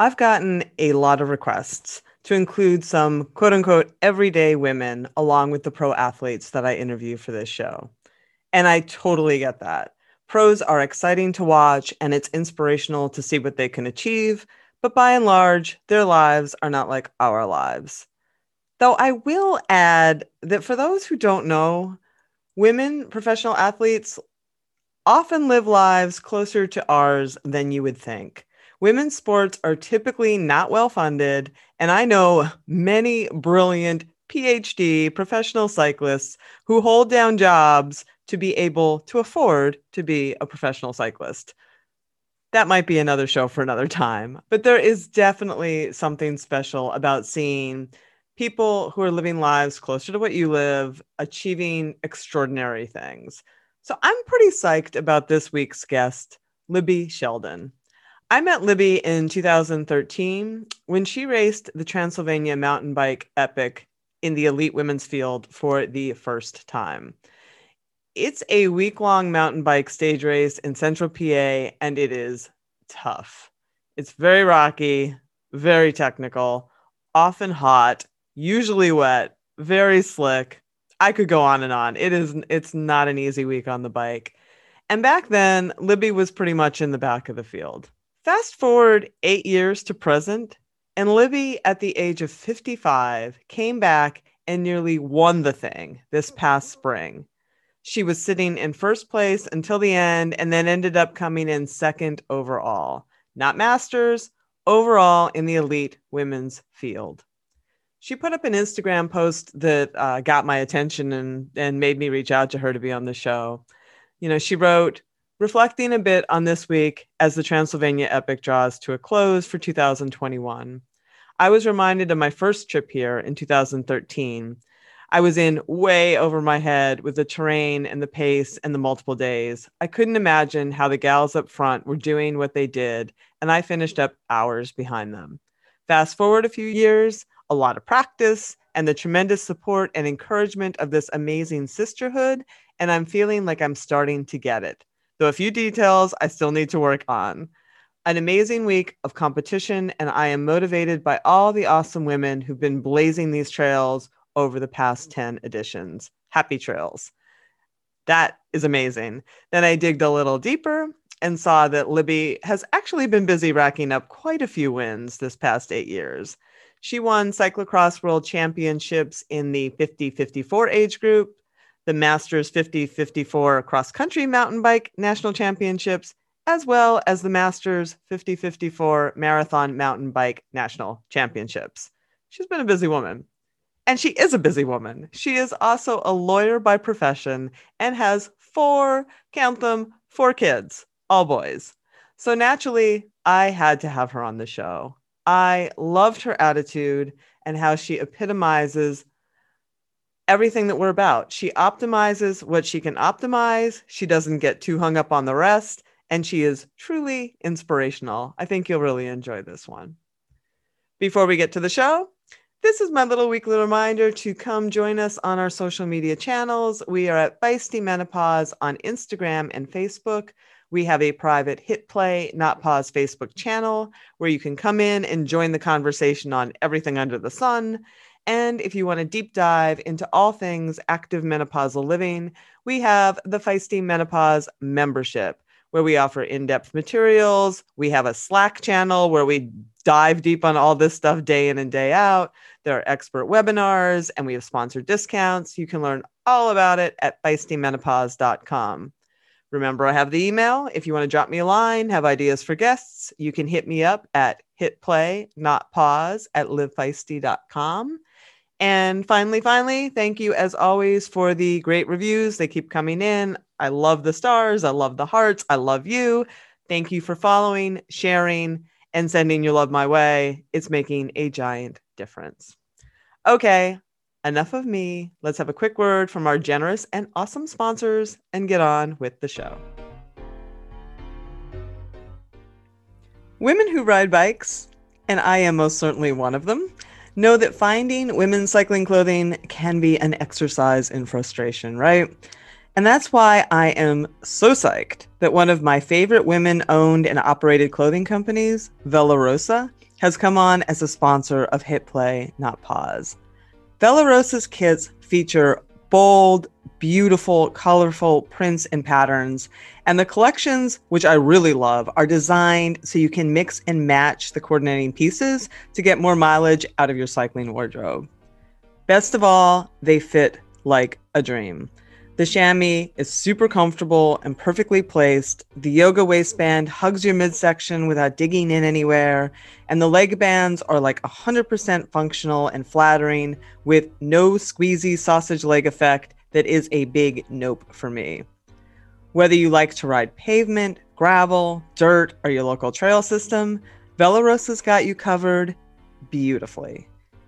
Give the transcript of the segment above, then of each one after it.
I've gotten a lot of requests to include some quote unquote everyday women along with the pro athletes that I interview for this show. And I totally get that. Pros are exciting to watch and it's inspirational to see what they can achieve, but by and large, their lives are not like our lives. Though I will add that for those who don't know, women professional athletes often live lives closer to ours than you would think. Women's sports are typically not well funded, and I know many brilliant PhD professional cyclists who hold down jobs to be able to afford to be a professional cyclist. That might be another show for another time, but there is definitely something special about seeing people who are living lives closer to what you live, achieving extraordinary things. So I'm pretty psyched about this week's guest, Libby Sheldon. I met Libby in 2013 when she raced the Transylvania mountain bike epic in the elite women's field for the first time. It's a week long mountain bike stage race in central PA, and it is tough. It's very rocky, very technical, often hot, usually wet, very slick. I could go on and on. It is it's not an easy week on the bike. And back then, Libby was pretty much in the back of the field. Fast forward eight years to present, and Libby, at the age of 55, came back and nearly won the thing this past spring. She was sitting in first place until the end and then ended up coming in second overall. Not masters, overall in the elite women's field. She put up an Instagram post that uh, got my attention and, and made me reach out to her to be on the show. You know, she wrote, reflecting a bit on this week as the Transylvania Epic draws to a close for 2021. I was reminded of my first trip here in 2013. I was in way over my head with the terrain and the pace and the multiple days. I couldn't imagine how the gals up front were doing what they did, and I finished up hours behind them. Fast forward a few years, a lot of practice, and the tremendous support and encouragement of this amazing sisterhood, and I'm feeling like I'm starting to get it though a few details I still need to work on. An amazing week of competition, and I am motivated by all the awesome women who've been blazing these trails over the past 10 editions. Happy trails. That is amazing. Then I digged a little deeper and saw that Libby has actually been busy racking up quite a few wins this past eight years. She won cyclocross world championships in the 50 54 age group, the Masters 50 54 cross country mountain bike national championships, as well as the Masters 50 54 marathon mountain bike national championships. She's been a busy woman. And she is a busy woman. She is also a lawyer by profession and has four, count them, four kids, all boys. So naturally, I had to have her on the show. I loved her attitude and how she epitomizes everything that we're about. She optimizes what she can optimize. She doesn't get too hung up on the rest. And she is truly inspirational. I think you'll really enjoy this one. Before we get to the show, this is my little weekly reminder to come join us on our social media channels. We are at Feisty Menopause on Instagram and Facebook. We have a private Hit Play, Not Pause Facebook channel where you can come in and join the conversation on everything under the sun. And if you want to deep dive into all things active menopausal living, we have the Feisty Menopause membership, where we offer in depth materials. We have a Slack channel where we dive deep on all this stuff day in and day out. There are expert webinars and we have sponsored discounts. You can learn all about it at feistymenopause.com. Remember, I have the email. If you want to drop me a line, have ideas for guests, you can hit me up at hit play, not pause at livefeisty.com. And finally, finally, thank you as always for the great reviews. They keep coming in. I love the stars. I love the hearts. I love you. Thank you for following, sharing, and sending your love my way. It's making a giant difference. Okay, enough of me. Let's have a quick word from our generous and awesome sponsors and get on with the show. Women who ride bikes, and I am most certainly one of them, know that finding women's cycling clothing can be an exercise in frustration, right? And that's why I am so psyched that one of my favorite women owned and operated clothing companies, Vella Rosa, has come on as a sponsor of Hit Play, Not Pause. Vella Rosa's kits feature bold, beautiful, colorful prints and patterns. And the collections, which I really love, are designed so you can mix and match the coordinating pieces to get more mileage out of your cycling wardrobe. Best of all, they fit like a dream. The chamois is super comfortable and perfectly placed. The yoga waistband hugs your midsection without digging in anywhere. And the leg bands are like 100% functional and flattering with no squeezy sausage leg effect that is a big nope for me. Whether you like to ride pavement, gravel, dirt, or your local trail system, Velarosa's got you covered beautifully.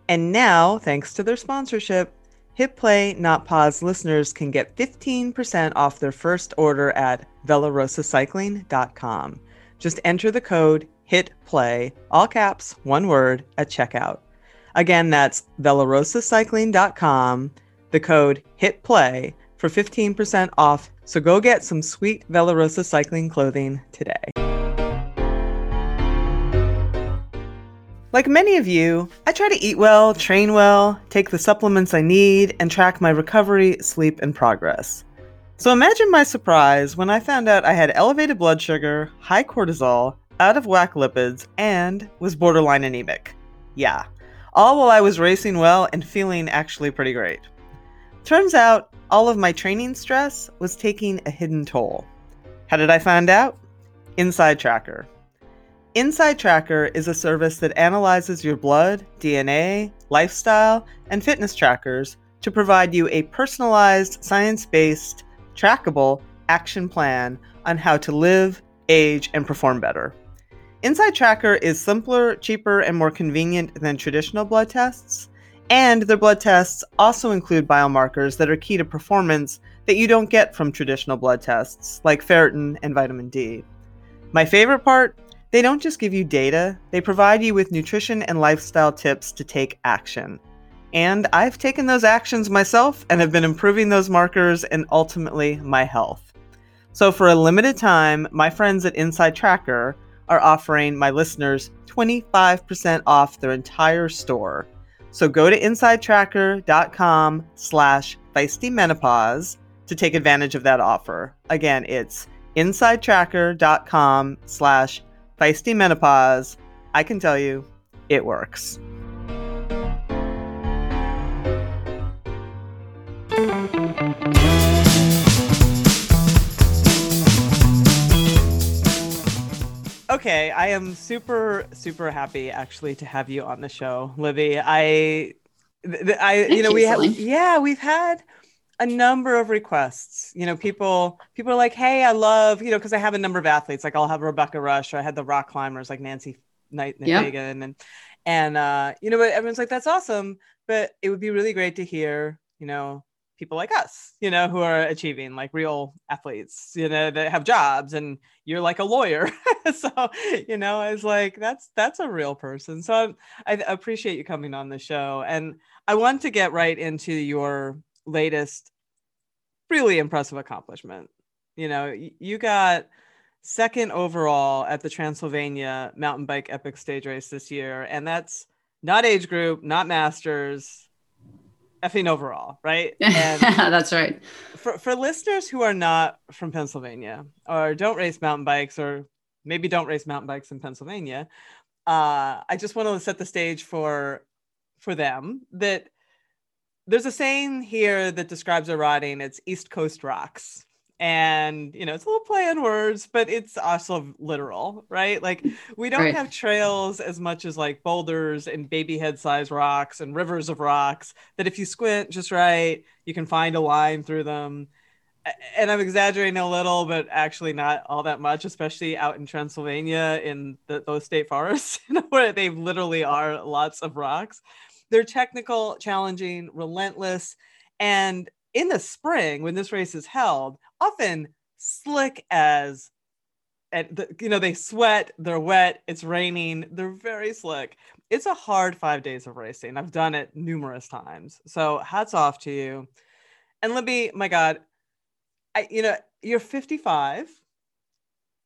And now, thanks to their sponsorship, Hit Play Not Pause listeners can get 15% off their first order at velarosacycling.com. Just enter the code HIT PLAY, all caps, one word, at checkout. Again, that's velarosacycling.com, the code HIT PLAY for 15% off. So go get some sweet Velarosa cycling clothing today. Like many of you, I try to eat well, train well, take the supplements I need, and track my recovery, sleep, and progress. So imagine my surprise when I found out I had elevated blood sugar, high cortisol, out of whack lipids, and was borderline anemic. Yeah, all while I was racing well and feeling actually pretty great. Turns out, all of my training stress was taking a hidden toll. How did I find out? Inside Tracker. Inside Tracker is a service that analyzes your blood, DNA, lifestyle, and fitness trackers to provide you a personalized, science based, trackable action plan on how to live, age, and perform better. Inside Tracker is simpler, cheaper, and more convenient than traditional blood tests. And their blood tests also include biomarkers that are key to performance that you don't get from traditional blood tests, like ferritin and vitamin D. My favorite part they don't just give you data, they provide you with nutrition and lifestyle tips to take action. And I've taken those actions myself and have been improving those markers and ultimately my health. So, for a limited time, my friends at Inside Tracker are offering my listeners 25% off their entire store. So go to insidetracker.com slash feistymenopause to take advantage of that offer. Again, it's insidetracker.com slash feisty menopause, I can tell you, it works. Okay, I am super super happy actually to have you on the show, Libby. I I you know we have yeah, we've had a number of requests. You know, people people are like, "Hey, I love," you know, because I have a number of athletes. Like I'll have Rebecca Rush, or I had the rock climbers like Nancy Knight yep. and and uh, you know, but everyone's like, "That's awesome," but it would be really great to hear, you know, people like us, you know, who are achieving like real athletes, you know, that have jobs, and you're like a lawyer, so you know, I was like, that's that's a real person. So um, I, I appreciate you coming on the show, and I want to get right into your latest really impressive accomplishment. You know, you got second overall at the Transylvania mountain bike epic stage race this year, and that's not age group, not masters, effing overall, right? And that's right. For for listeners who are not from Pennsylvania or don't race mountain bikes or maybe don't race mountain bikes in Pennsylvania, uh, I just want to set the stage for for them that there's a saying here that describes a riding. It's East Coast rocks. And you know, it's a little play on words, but it's also literal, right? Like mm, we don't right. have trails as much as like boulders and baby head size rocks and rivers of rocks that if you squint just right, you can find a line through them. and I'm exaggerating a little, but actually not all that much, especially out in Transylvania in the, those state forests where they literally are lots of rocks. They're technical, challenging, relentless, and in the spring when this race is held, often slick as and the, you know they sweat they're wet it's raining they're very slick. It's a hard five days of racing. I've done it numerous times. So hats off to you. And libby my god I, you know you're 55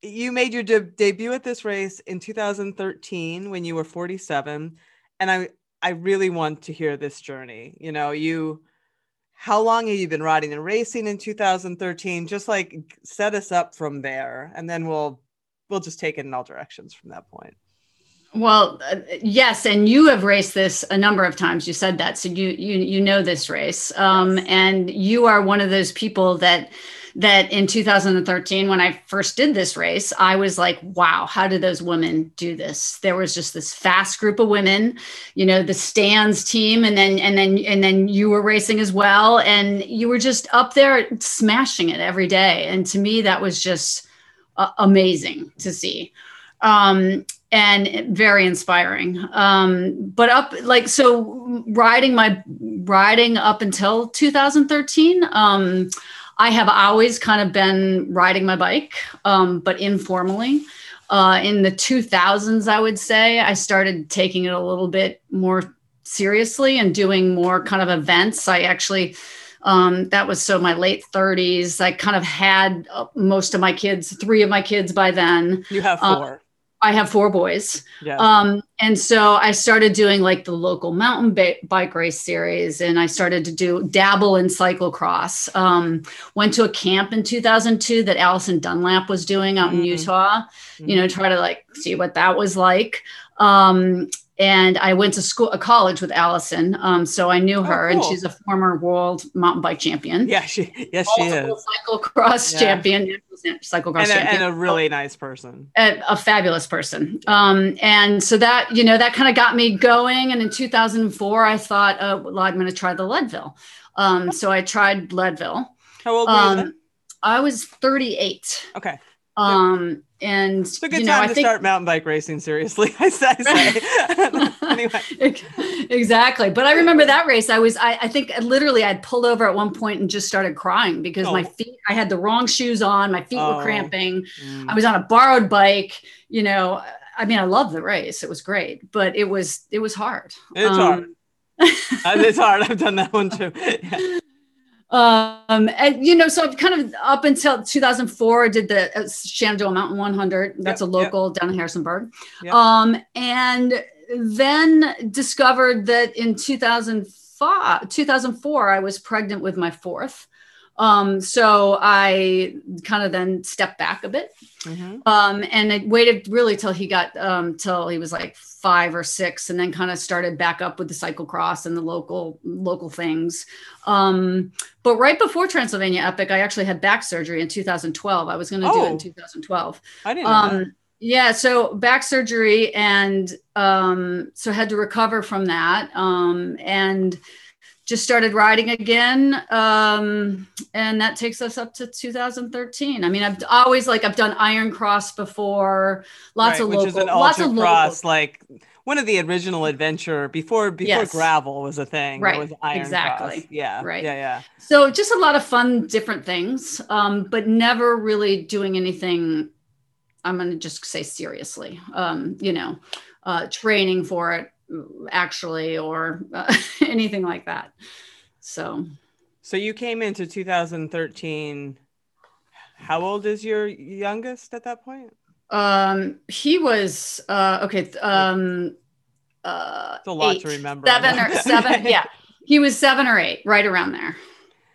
you made your de- debut at this race in 2013 when you were 47 and i i really want to hear this journey. You know you how long have you been riding and racing in 2013 just like set us up from there and then we'll we'll just take it in all directions from that point. Well uh, yes and you have raced this a number of times. You said that so you you you know this race. Um, and you are one of those people that that in 2013 when i first did this race i was like wow how did those women do this? There was just this fast group of women you know the Stan's team and then and then and then you were racing as well and you were just up there smashing it every day. And to me that was just uh, amazing to see. Um, and very inspiring. Um, but up like so riding my riding up until 2013 um, I have always kind of been riding my bike, um, but informally. Uh, in the 2000s, I would say, I started taking it a little bit more seriously and doing more kind of events. I actually, um, that was so my late 30s. I kind of had uh, most of my kids, three of my kids by then. You have uh, four. I have four boys. Yeah. Um, and so I started doing like the local mountain ba- bike race series and I started to do dabble in cyclocross. Um, went to a camp in 2002 that Alison Dunlap was doing out mm-hmm. in Utah, mm-hmm. you know, try to like see what that was like. Um, and I went to school, a college with Alison, um, so I knew oh, her, oh, cool. and she's a former world mountain bike champion. Yeah, she yes she is cyclocross yeah. champion, cyclocross and champion, and a really nice person, a, a fabulous person. Um, and so that you know that kind of got me going. And in 2004, I thought, oh, well, I'm going to try the Leadville. Um, so I tried Leadville. How old were you? Um, I was 38. Okay. Um, and it's a good you know, time I to think, start mountain bike racing seriously. I say. anyway, exactly. But I remember that race. I was, I, I think, literally, I'd pulled over at one point and just started crying because oh. my feet. I had the wrong shoes on. My feet oh. were cramping. Mm. I was on a borrowed bike. You know, I mean, I love the race. It was great, but it was it was hard. It's um, hard. it's hard. I've done that one too. Yeah um and you know so i've kind of up until 2004 I did the uh, shenandoah mountain 100 that's yep, a local yep. down in harrisonburg yep. um and then discovered that in 2005 2004 i was pregnant with my fourth um, so I kind of then stepped back a bit, mm-hmm. um, and I waited really till he got um, till he was like five or six, and then kind of started back up with the cyclocross and the local local things. Um, but right before Transylvania Epic, I actually had back surgery in 2012. I was going to oh. do it in oh. 2012. I didn't. Um, yeah, so back surgery, and um, so had to recover from that, um, and just started riding again um, and that takes us up to 2013 i mean i've always like i've done iron cross before lots right, of local which is an lots of cross local. like one of the original adventure before before yes. gravel was a thing right was iron exactly cross. yeah right yeah yeah so just a lot of fun different things um, but never really doing anything i'm going to just say seriously um, you know uh, training for it actually or uh, anything like that. So. So you came into 2013 how old is your youngest at that point? Um he was uh okay um uh it's a lot eight, to remember. seven or seven yeah. He was seven or eight right around there.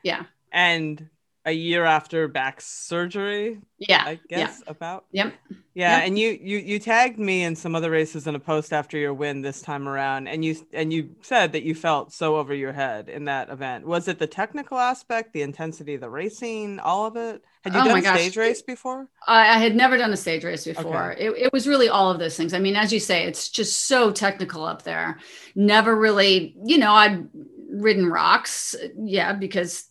Yeah. And a year after back surgery. Yeah, I guess yeah. about. Yep. Yeah, yep. and you you you tagged me in some other races in a post after your win this time around, and you and you said that you felt so over your head in that event. Was it the technical aspect, the intensity of the racing, all of it? Had you oh done a stage race before? I, I, had never done a stage race before. Okay. It, it was really all of those things. I mean, as you say, it's just so technical up there. Never really, you know, I'd ridden rocks, yeah, because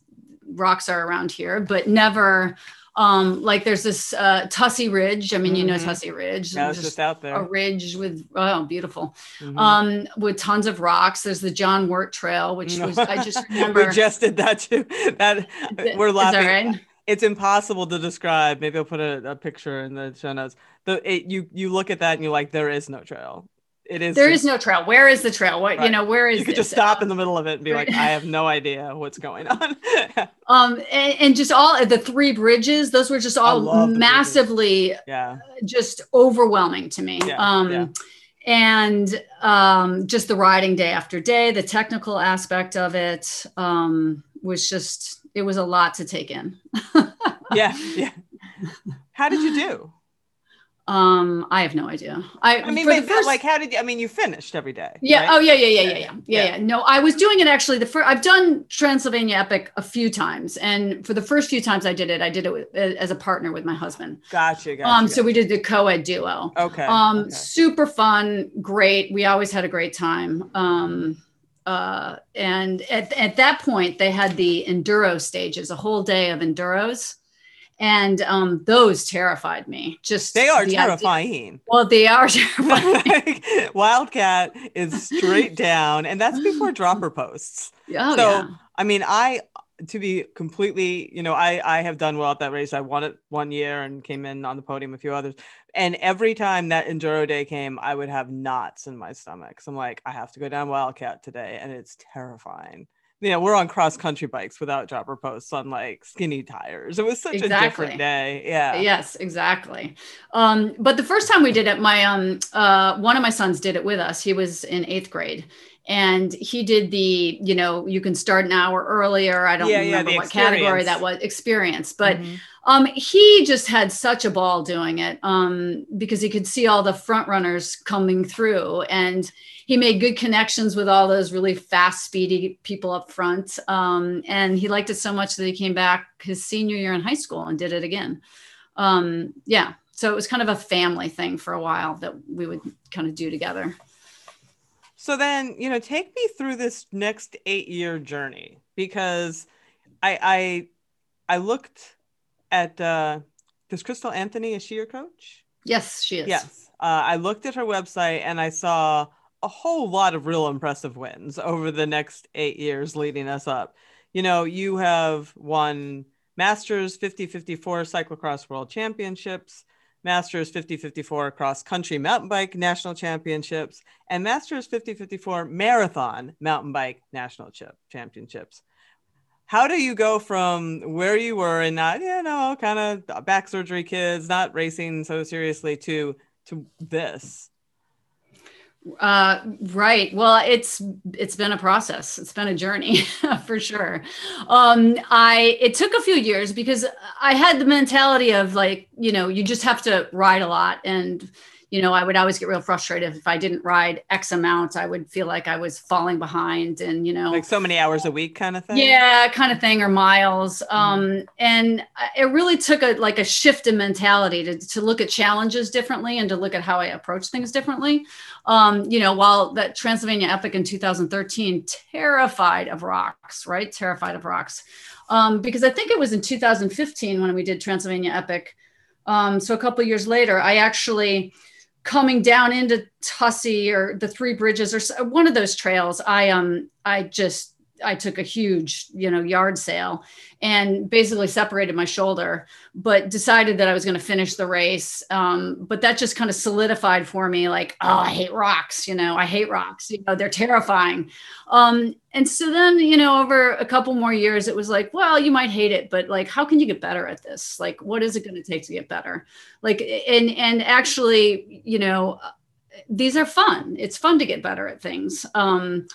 rocks are around here, but never um, like there's this uh, Tussey Ridge. I mean, mm-hmm. you know Mm-hmm. Tussey Ridge. That was just, out there. A ridge with oh, beautiful, mm-hmm. um, with tons of rocks. There's the John Wert Trail, which was I just remember. we just did that too. That we're laughing. Right? It's impossible to describe. Maybe I'll put a, a picture in the show notes. The it, you you look at that and you're like, there is no trail it is there just, is no trail. Where is the trail? What right. you know where is you could this? just stop in the middle of it and be like i have no idea what's going on. Um and, and, just all the three bridges those were just all massively yeah. just overwhelming to me. Yeah, um yeah. and um just the riding day after day the technical aspect of it um was just it was a lot to take in. Yeah yeah. How did you do um, I have no idea. I, I mean, first, like, how did you? I mean, you finished every day. Yeah. Right? Oh, yeah, yeah, yeah, yeah, yeah, yeah, yeah. No, I was doing it actually. The first, I've done Transylvania Epic a few times, and for the first few times I did it, I did it with, as a partner with my husband. Gotcha. gotcha um, gotcha. so we did the co-ed duo. Okay. Um, okay. super fun, great. We always had a great time. Um, uh, and at at that point, they had the enduro stages, a whole day of enduros and um, those terrified me. Just they are the terrifying. Idea. Well, they are terrifying. Wildcat is straight down, and that's before dropper posts. Oh, so, yeah. I mean, I to be completely, you know, I I have done well at that race. I won it one year and came in on the podium a few others. And every time that enduro day came, I would have knots in my stomach. So I'm like, I have to go down Wildcat today, and it's terrifying you know, we're on cross country bikes without dropper posts on like skinny tires. It was such exactly. a different day. Yeah. Yes, exactly. Um, but the first time we did it, my um uh one of my sons did it with us. He was in eighth grade. And he did the, you know, you can start an hour earlier. I don't yeah, remember yeah, what category that was experience, but mm-hmm. Um, he just had such a ball doing it um, because he could see all the front runners coming through and he made good connections with all those really fast, speedy people up front. Um, and he liked it so much that he came back his senior year in high school and did it again. Um, yeah. So it was kind of a family thing for a while that we would kind of do together. So then, you know, take me through this next eight year journey because I I I looked at uh does Crystal Anthony, is she your coach? Yes, she is. Yes. Uh, I looked at her website and I saw a whole lot of real impressive wins over the next eight years leading us up. You know, you have won Masters 50 54 Cyclocross World Championships, Masters 50 54 Cross Country Mountain Bike National Championships, and Masters 50 54 Marathon Mountain Bike National Chip Championships. How do you go from where you were and not, you know, kind of back surgery kids, not racing so seriously to to this? Uh, right. Well, it's it's been a process. It's been a journey for sure. Um, I it took a few years because I had the mentality of like, you know, you just have to ride a lot and you know, I would always get real frustrated if I didn't ride X amount. I would feel like I was falling behind, and you know, like so many hours a week, kind of thing. Yeah, kind of thing, or miles. Mm-hmm. Um, and it really took a like a shift in mentality to to look at challenges differently and to look at how I approach things differently. Um, you know, while that Transylvania Epic in 2013, terrified of rocks, right? Terrified of rocks, um, because I think it was in 2015 when we did Transylvania Epic. Um, so a couple years later, I actually coming down into Tussey or the Three Bridges or one of those trails, I um I just I took a huge you know yard sale and basically separated my shoulder, but decided that I was going to finish the race. Um, but that just kind of solidified for me, like oh I hate rocks, you know I hate rocks, you know they're terrifying. Um, and so then you know over a couple more years, it was like well you might hate it, but like how can you get better at this? Like what is it going to take to get better? Like and and actually you know these are fun. It's fun to get better at things. Um,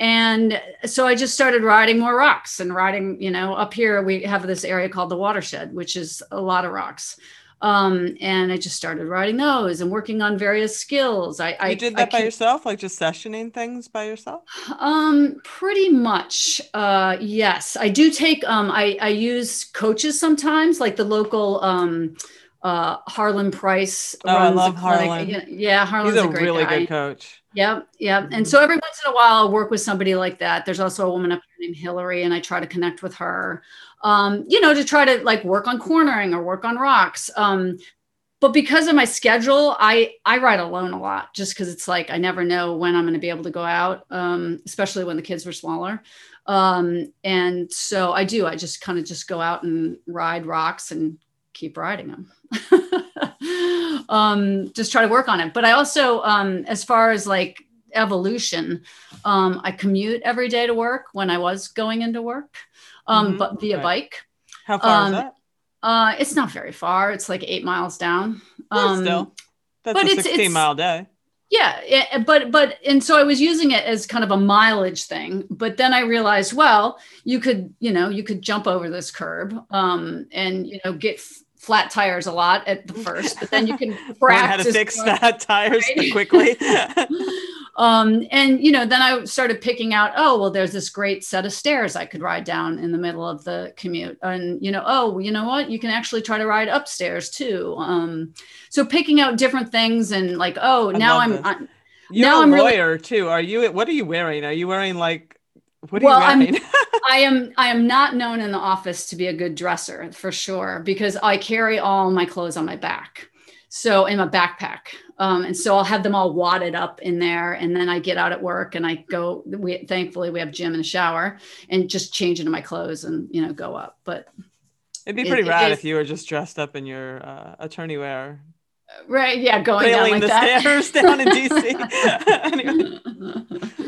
and so I just started riding more rocks and riding, you know, up here we have this area called the watershed, which is a lot of rocks. Um, and I just started riding those and working on various skills. I, you I did that I by yourself, like just sessioning things by yourself. Um, pretty much. Uh, yes, I do take. Um, I I use coaches sometimes, like the local um uh, Harlan Price. Oh, I love Harlan. Yeah, yeah, Harlan's He's a, a, great really guy. good coach. Yep, yep. Mm-hmm. And so every once in a while, I'll work with somebody like that. There's also a woman up here named Hillary, and I try to connect with her. um, you know, to try to like work on cornering or work on rocks. Um, but because of my schedule, I I ride alone a lot just because it's like I never know when I'm going to be able to go out, um, especially when the kids were smaller. Um, and so I do. I just kind of just go out and ride rocks and keep riding them. um, just try to work on it. But I also, um, as far as like evolution, um, I commute every day to work when I was going into work, um, mm-hmm. but via right. bike. How far is um, that? Uh, it's not very far. It's like eight miles down. Um, still, that's but a it's, 16 it's, mile day. Yeah, but but and so I was using it as kind of a mileage thing. But then I realized, well, you could you know you could jump over this curb um, and you know get flat tires a lot at the first, but then you can practice how to fix that tires right? quickly. um, and you know, then I started picking out, oh, well, there's this great set of stairs I could ride down in the middle of the commute, and you know, oh, you know what, you can actually try to ride upstairs too. Um, so picking out different things and like, oh, I now I'm, I'm, You're now a I'm a lawyer really, too. Are you? What are you wearing? Are you wearing like? What are well, you wearing? I am I am not known in the office to be a good dresser for sure because I carry all my clothes on my back. So in my backpack. Um, and so I'll have them all wadded up in there. And then I get out at work and I go, we thankfully we have gym and a shower and just change into my clothes and, you know, go up. But it'd be pretty it, rad it if you were just dressed up in your uh, attorney wear. Right. Yeah. Going down like the that. stairs down in DC.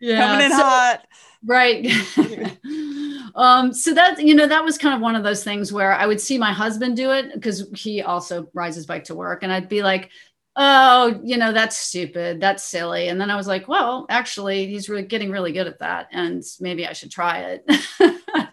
yeah. Coming in so, hot. Right. Um so that you know that was kind of one of those things where i would see my husband do it because he also rides his bike to work and i'd be like oh you know that's stupid. That's silly. And then i was like well actually he's really getting really good at that and maybe i should try it.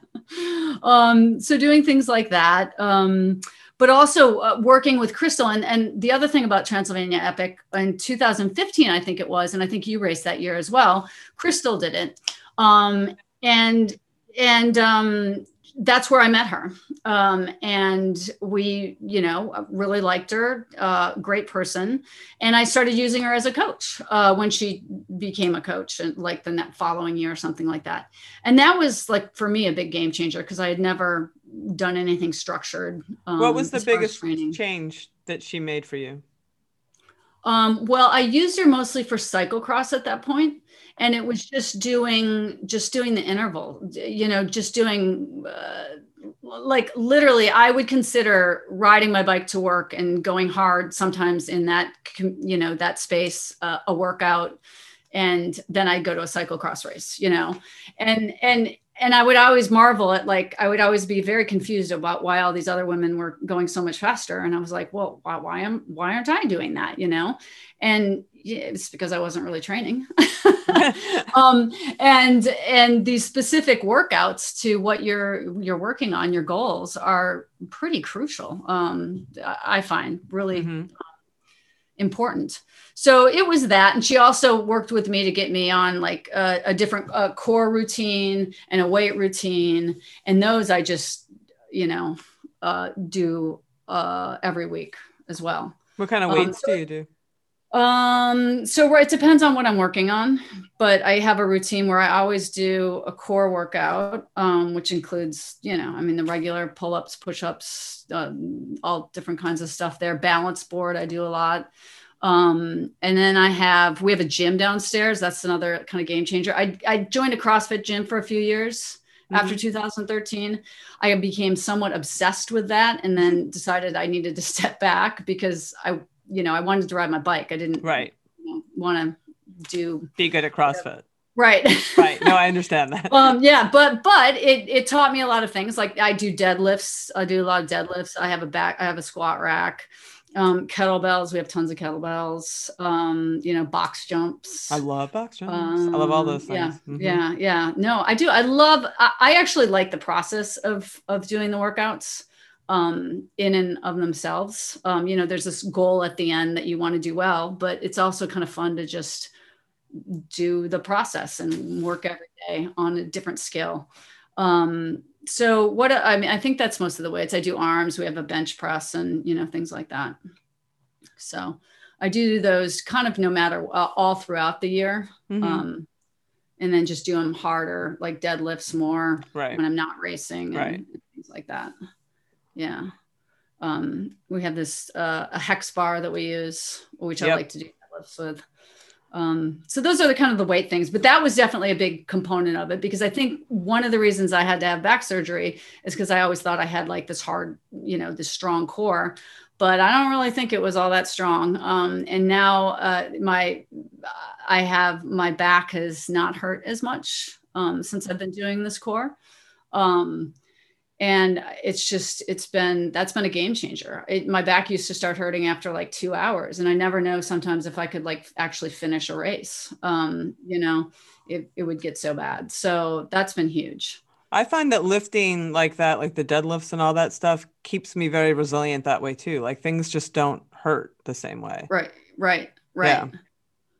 Um so doing things like that um but also uh, working with Crystal. And, and the other thing about Transylvania Epic in 2015, I think it was, and I think you raced that year as well, Crystal did it. Um, and and um, that's where I met her. Um, and we, you know, really liked her, uh, great person. And I started using her as a coach uh, when she became a coach, and like the following year or something like that. And that was like for me a big game changer because I had never done anything structured. Um, what was the biggest change that she made for you? Um, well, I used her mostly for cyclocross at that point and it was just doing just doing the interval you know just doing uh, like literally i would consider riding my bike to work and going hard sometimes in that you know that space uh, a workout and then i'd go to a cyclocross race you know and and and I would always marvel at like I would always be very confused about why all these other women were going so much faster, and I was like, well, why, why am why aren't I doing that? You know, and it's because I wasn't really training. um, and and these specific workouts to what you're you're working on, your goals are pretty crucial. Um, I find really mm-hmm. Important. So it was that, and she also worked with me to get me on like a, a different uh, core routine and a weight routine, and those I just you know uh, do uh, every week as well. What kind of weights um, so, do you do? Um, so it depends on what I'm working on, but I have a routine where I always do a core workout, um, which includes, you know, I mean, the regular pull ups, push ups, uh, all different kinds of stuff there. Balance board, I do a lot. Um, and then I have, we have a gym downstairs. That's another kind of game changer. I, I joined a CrossFit gym for a few years. Mm-hmm. After 2013, I became somewhat obsessed with that and then decided I needed to step back because I you know, I wanted to ride my bike. I didn't right you know, want to do be good at CrossFit. Right. right. No, I understand that. um, yeah, but but it it taught me a lot of things. Like I do deadlifts. I do a lot of deadlifts. I have a back. I have a squat rack. Um, kettlebells. We have tons of kettlebells. Um, you know, box jumps. I love box jumps. Um, I love all those things. Yeah, mm-hmm. yeah, yeah. No, I do. I love. I, I actually like the process of of doing the workouts um, in and of themselves. Um, you know, there's this goal at the end that you want to do well, but it's also kind of fun to just do the process and work every day on a different skill. Um, so what I mean, I think that's most of the weights. I do arms. We have a bench press and you know things like that. So I do those kind of no matter uh, all throughout the year. Mm-hmm. Um, and then just do them harder, like deadlifts more right. when I'm not racing and Right. things like that. Yeah. Um, we have this uh, a hex bar that we use, which I like to do deadlifts with. Um, so those are the kind of the weight things, but that was definitely a big component of it because I think one of the reasons I had to have back surgery is because I always thought I had like this hard, you know, this strong core, but I don't really think it was all that strong. Um, and now uh, my, I have my back has not hurt as much um, since I've been doing this core. Um, and it's just it's been that's been a game changer it, my back used to start hurting after like two hours and i never know sometimes if i could like actually finish a race um you know it, it would get so bad so that's been huge I find that lifting like that, like the deadlifts and all that stuff, keeps me very resilient that way too. Like things just don't hurt the same way. right right right Yeah.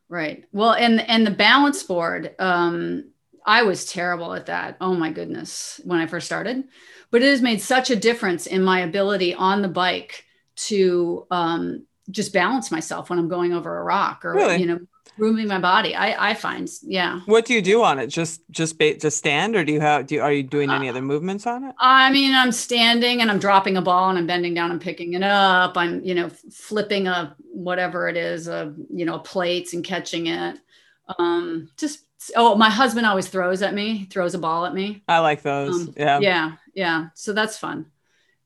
right well and and the balance board um i was terrible at that oh my goodness when i first started but it has made such a difference in my ability on the bike to um just balance myself when i'm going over a rock or Really? you know moving my body i i find yeah What do you do on it? Just just ba- just stand, or do you have do you, are you doing any Uh, other movements on it? I mean, I'm standing and I'm dropping a ball and I'm bending down and picking it up. I'm, you know, flipping a whatever it is, a you know, plates and catching it. Um, just oh, my husband always throws at me, throws a ball at me. I like those. Um, yeah. Yeah, yeah. So that's fun.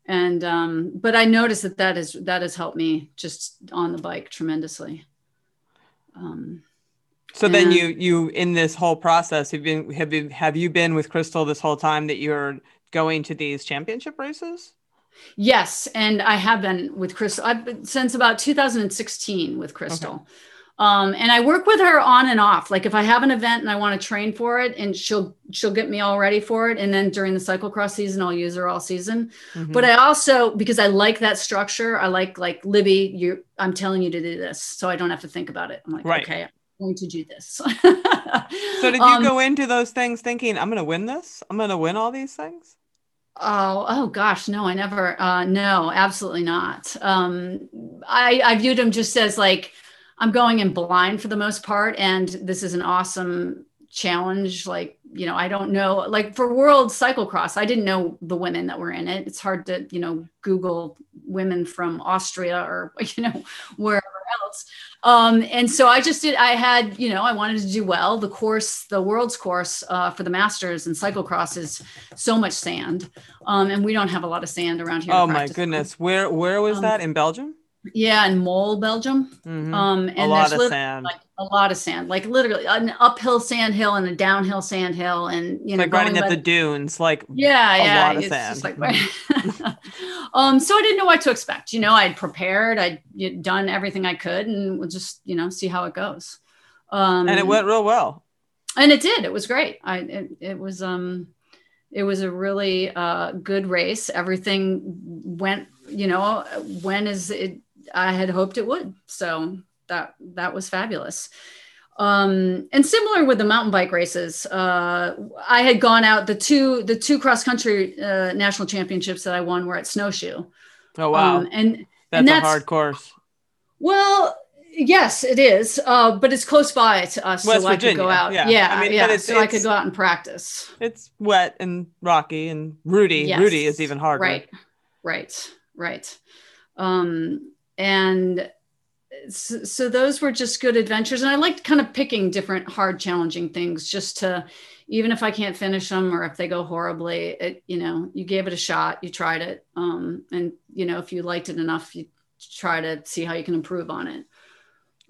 And um, but I noticed that that is that has helped me just on the bike tremendously. Um, So then you you in this whole process have been have you have you been with Crystal this whole time that you're going to these championship races? Yes, and I have been with Crystal I've been, since about 2016 with Crystal. Um, and I work with her on and off. Like if I have an event and I want to train for it, and she'll she'll get me all ready for it. And then during the cyclocross season, I'll use her all season. Mhm. But I also because I like that structure, I like like Libby. You, I'm telling you to do this, so I don't have to think about it. I'm like, Right. okay, I'm going to do this. so did you Um, go into those things thinking I'm going to win this? I'm going to win all these things? Oh, oh gosh, no, I never. Uh, no, absolutely not. Um, I, I viewed him just as like I'm going in blind for the most part, and this is an awesome challenge. Like, you know, I don't know. Like for World Cyclocross, I didn't know the women that were in it. It's hard to, you know, Google women from Austria or you know wherever else. Um, and so I just did. I had, you know, I wanted to do well. The course, the world's course uh, for the Masters and cyclocross is so much sand, um, and we don't have a lot of sand around here. Oh my on. goodness. Where where was Um, that in Belgium? Yeah, in Mol, Belgium. Mhm. Um, a and lot there's of sand. like a lot of sand, like literally an uphill sand hill and a downhill sand hill, and you know, like riding at the dunes like yeah, a yeah, lot of it's just sand. like, um, so I didn't know what to expect. You know, I'd prepared, I'd done everything I could, and we'll just you know see how it goes. Um, and it went real well. and it did. It was great. I it, it was um, it was a really uh, good race. Everything went, you know, when is it I had hoped it would. So that that was fabulous. Um, and similar with the mountain bike races, uh, I had gone out the two the two cross country uh, national championships that I won were at Snowshoe. Oh wow. Um, and that's, and a that's- hard course. well, yes, it is, uh, but it's close by to us, West so I could go out. yeah. Yeah, I mean, yeah. it's- so I could go out and practice. It's wet and rocky and Rudy. Yes. Rudy is even harder. Right, right, right. Um, and so, so those were just good adventures, and I liked kind of picking different hard, challenging things, just to even if I can't finish them or if they go horribly, it you know you gave it a shot, you tried it, um, and you know if you liked it enough, you try to see how you can improve on it.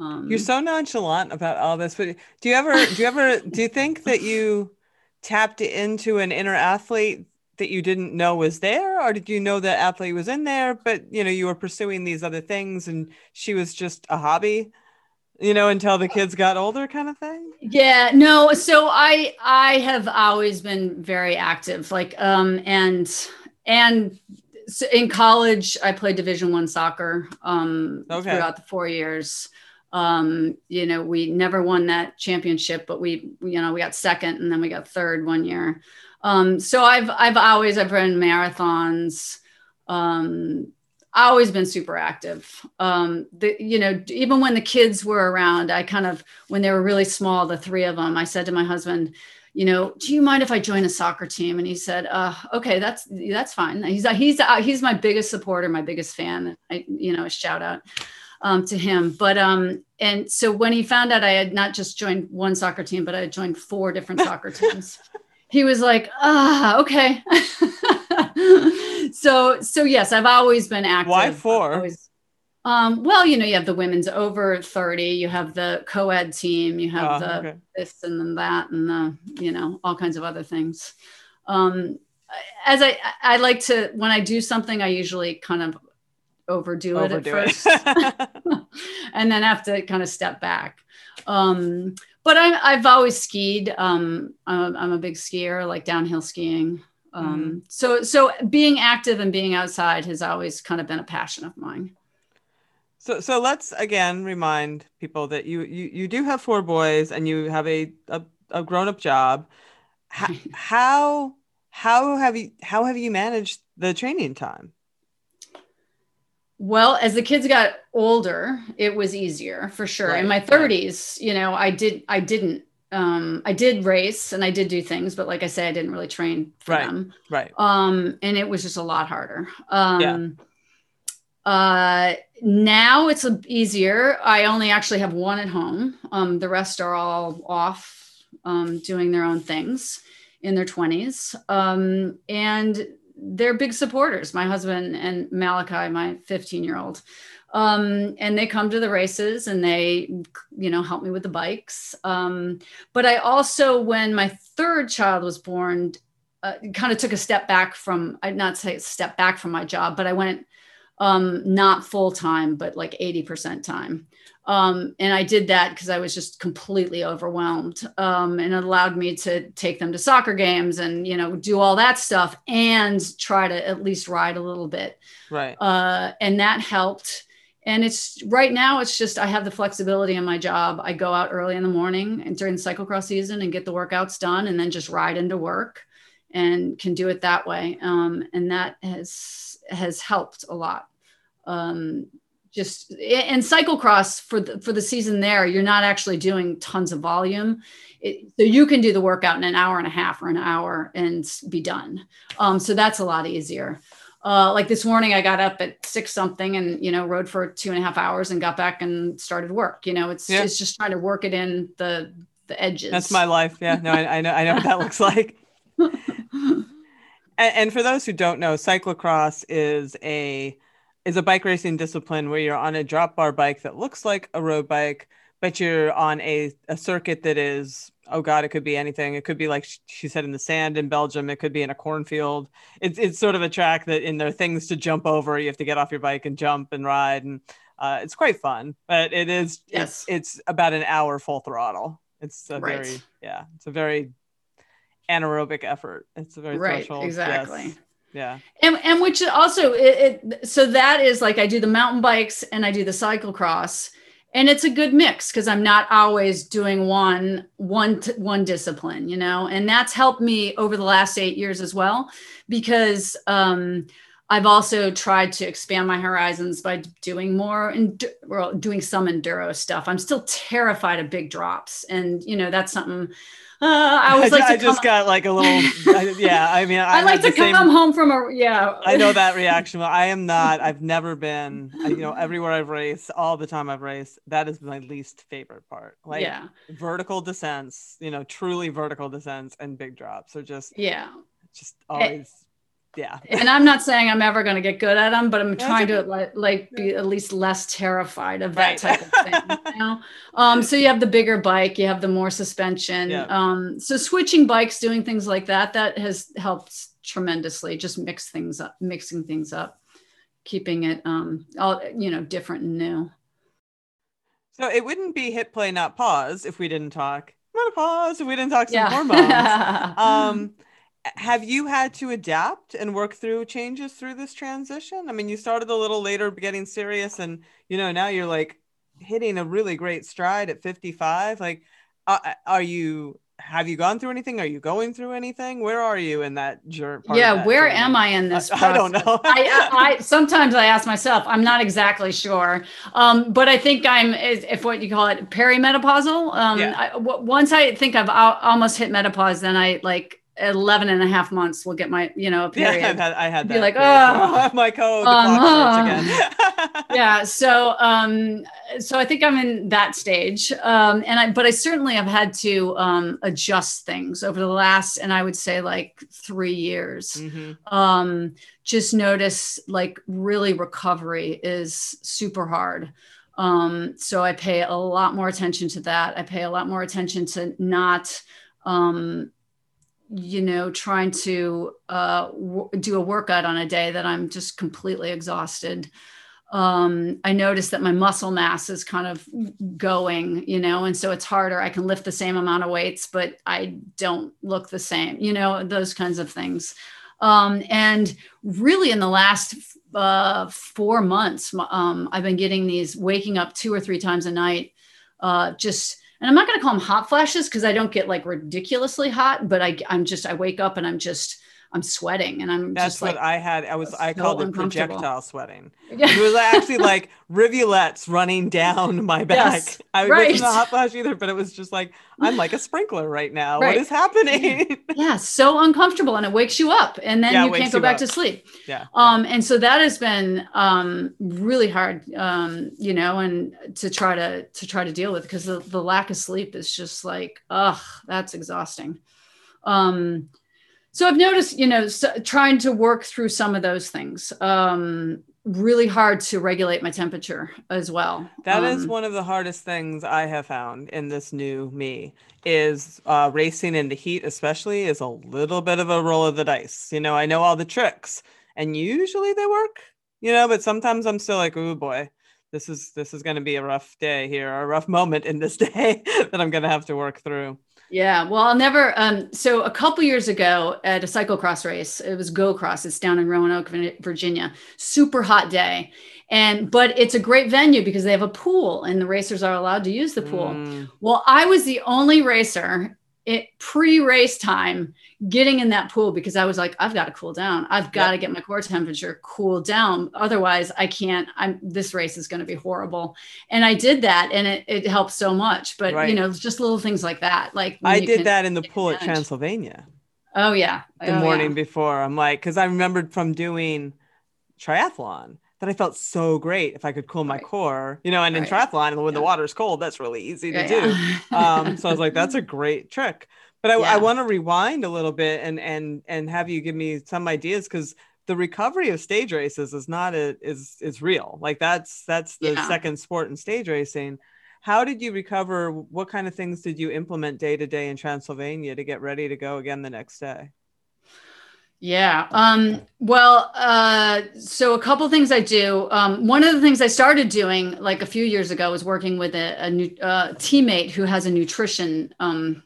Um, You're so nonchalant about all this, but do you ever do you ever do you think that you tapped into an inner athlete that you didn't know was there or did you know that athlete was in there but you know you were pursuing these other things and she was just a hobby you know until the kids got older kind of thing? Yeah no so i i have always been very active like um and and so in college i played division one soccer um Okay. throughout the four years. Um you know we never won that championship but we you know we got second and then we got third one year um so i've i've always i've run marathons um always been super active. Um, the, you know, even when the kids were around, I kind of, when they were really small, the three of them, I said to my husband, you know, do you mind if I join a soccer team? And he said, uh, okay, that's, that's fine. He's, he's, he's my biggest supporter, my biggest fan. I, you know, a shout out um, to him. But, um, and so when he found out I had not just joined one soccer team, but I had joined four different soccer teams, he was like, ah, okay. so so yes, I've always been active. Why four? Always, um, well, you know, you have the women's over 30, you have the co-ed team, you have oh, the okay. this and then that and the, you know, all kinds of other things. Um, as I I like to when I do something, I usually kind of overdo, overdo it at first and then have to kind of step back. Um, but I, have always skied. Um, I'm, I'm, a big skier, like downhill skiing. Um, mm-hmm. So, so being active and being outside has always kind of been a passion of mine. So, so let's again remind people that you you, you do have four boys and you have a a, a grown up job. How, how how have you how have you managed the training time? Well, as the kids got older, it was easier for sure. Right. In my 30s, you know, I did I didn't um i did race and i did do things but like i said, i didn't really train for right, them right um and it was just a lot harder um yeah. uh now it's easier i only actually have one at home um the rest are all off um doing their own things in their 20s um and they're big supporters my husband and malachi my 15 year old um, and they come to the races and they you know help me with the bikes. Um, but i also when my third child was born uh, kind of took a step back from i'd not say step back from my job but i went um, not full time but like 80% time um, and I did that because I was just completely overwhelmed. Um, and it allowed me to take them to soccer games and, you know, do all that stuff and try to at least ride a little bit. Right. Uh, and that helped and it's right now it's just i have the flexibility in my job i go out early in the morning and during the cyclocross season and get the workouts done and then just ride into work and can do it that way um, and that has has helped a lot um, just and cyclocross for the for the season there you're not actually doing tons of volume. It, so you can do the workout in an hour and a half or an hour and be done. Um, so that's a lot easier. Uh, like this morning i got up at six something and you know rode for two and a half hours and got back and started work. You know it's yeah. it's just trying to work it in the the edges. That's my life. Yeah. No i, I know i know what that looks like. And, and for those who don't know cyclocross is a is a bike racing discipline where you're on a drop bar bike that looks like a road bike but you're on a, a circuit that is oh god it could be anything it could be like she said in the sand in belgium it could be in a cornfield it's, it's sort of a track that in there are things to jump over you have to get off your bike and jump and ride and uh, it's quite fun but it is yes. it's, it's about an hour full throttle it's a right. very yeah it's a very anaerobic effort it's a very right threshold. exactly yes. Yeah. And, and which also it, it so that is like i do the mountain bikes and i do the cyclocross and it's a good mix because i'm not always doing one one one discipline you know? And that's helped me over the last eight years as well because um, i've also tried to expand my horizons by doing more and well, doing some enduro stuff. I'm still terrified of big drops and you know that's something I was like, I, just got like a little, yeah. I mean, I, I like to come same, home from a, yeah. I know that reaction. I am not. I've never been. I, you know, everywhere I've raced, all the time I've raced, that is my least favorite part. Like, yeah, vertical descents. You know, truly vertical descents and big drops are just, yeah, just eh, always yeah and i'm not saying i'm ever going to get good at them but i'm trying to like, like be at least less terrified of that right. type of thing you know? um so you have the bigger bike you have the more suspension yeah. um so switching bikes doing things like that that has helped tremendously just mix things up mixing things up keeping it um all you know different and new so it wouldn't be hit play not pause if we didn't talk not a pause if we didn't talk some yeah. hormones um have you had to adapt and work through changes through this transition? I mean, you started a little later getting serious and you know, now you're like hitting a really great stride at 55. Like uh, uh, are you have you gone through anything? Are you going through anything? Where are you in that journey? Yeah, where journey? am I in this? I, I don't know. I, I, sometimes I ask myself, I'm not exactly sure, um, but I think I'm if what you call it perimenopausal. Um, yeah. I, w- once I think I've almost hit menopause, then I like 11 and a half months will get my you know a period yeah, i had, I had that be like oh. My code the um, clock again. Yeah so um so i think i'm in that stage um and i but i certainly have had to um adjust things over the last and i would say like three years. Mm-hmm. um just notice like really recovery is super hard. Um so i pay a lot more attention to that. I pay a lot more attention to not um you know, trying to uh, w- do a workout on a day that I'm just completely exhausted. Um, I notice that my muscle mass is kind of going, you know, and so it's harder. I can lift the same amount of weights, but I don't look the same, you know, those kinds of things. Um, and really, in the last uh, four months, um, I've been getting these waking up two or three times a night, uh, just and I'm not going to call them hot flashes because I don't get like ridiculously hot, but I, I'm just, I wake up and I'm just, I'm sweating and I'm That's just what like, I had. I was, so I called it projectile sweating. It was actually like rivulets running down my back. Yes, I right. wasn't a hot flash either, but it was just like, I'm like a sprinkler right now. Right. What is happening? yeah. So uncomfortable. And it wakes you up and then yeah, you can't go back up. to sleep. Yeah. Um, and so that has been um, really hard, um, you know, and to try to, to try to deal with because the, the lack of sleep is just like, ugh, that's exhausting. Um, so I've noticed, you know, so trying to work through some of those things. Um, really hard to regulate my temperature as well. That um, is one of the hardest things I have found in this new me is uh, racing in the heat, especially, is a little bit of a roll of the dice. You know, I know all the tricks, and usually they work. You know, but sometimes I'm still like, oh boy, this is this is going to be a rough day here, a rough moment in this day that I'm going to have to work through. Yeah, well, I'll never. Um, so a couple years ago at a cyclocross race, it was Go Cross. It's down in Roanoke, Virginia. Super hot day, and but it's a great venue because they have a pool and the racers are allowed to use the pool. Mm. Well, I was the only racer it pre-race time getting in that pool because I was like, I've got to cool down. I've got yep. to get my core temperature cool down. Otherwise, I can't. I'm this race is going to be horrible. And I did that, and it, it helped so much. But right. you know, just little things like that. Like I did that in the pool at Transylvania. Oh yeah, the oh, morning yeah. before. I'm like, because I remembered from doing triathlon that I felt so great if I could cool my right. core, you know, and right. in triathlon, when yeah. the water's cold, that's really easy to yeah, do. Um, so I was like, that's a great trick. But I, I want to rewind a little bit and and and have you give me some ideas because the recovery of stage races is not a, is is real. Like that's that's the second sport in stage racing. How did you recover? What kind of things did you implement day to day in Transylvania to get ready to go again the next day? Yeah. Um, well, uh, so a couple things I do. Um, one of the things I started doing like a few years ago was working with a, a new uh, teammate who has a nutrition um,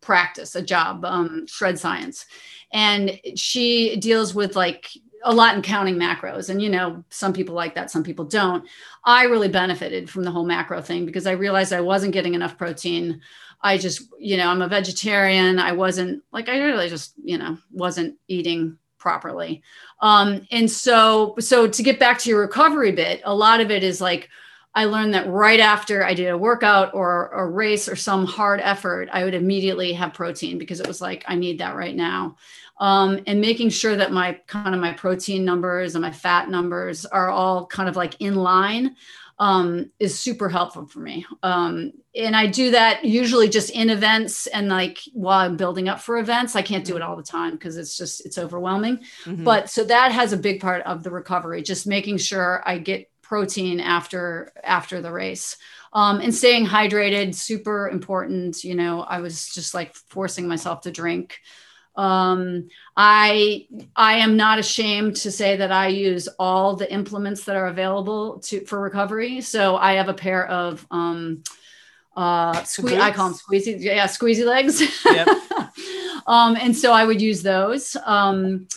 practice, a job, um, shred science. And she deals with like a lot in counting macros. And, you know, some people like that, some people don't. I really benefited from the whole macro thing because I realized I wasn't getting enough protein. I just, you know, I'm a vegetarian. I wasn't like, I really just, you know, wasn't eating properly. Um, and so, so to get back to your recovery bit, a lot of it is like, I learned that right after I did a workout or a race or some hard effort, I would immediately have protein because it was like, I need that right now. Um, and making sure that my kind of my protein numbers and my fat numbers are all kind of like in line um, is super helpful for me. Um, and I do that usually just in events and like while I'm building up for events. I can't do it all the time because it's just it's overwhelming. Mm-hmm. But so that has a big part of the recovery, just making sure I get protein after after the race. Um, and staying hydrated, super important. You know, I was just like forcing myself to drink um, I I am not ashamed to say that I use all the implements that are available to for recovery. So I have a pair of um, uh, sque- I call them squeezy, yeah, squeezy legs. Yep. um, and so I would use those. Um,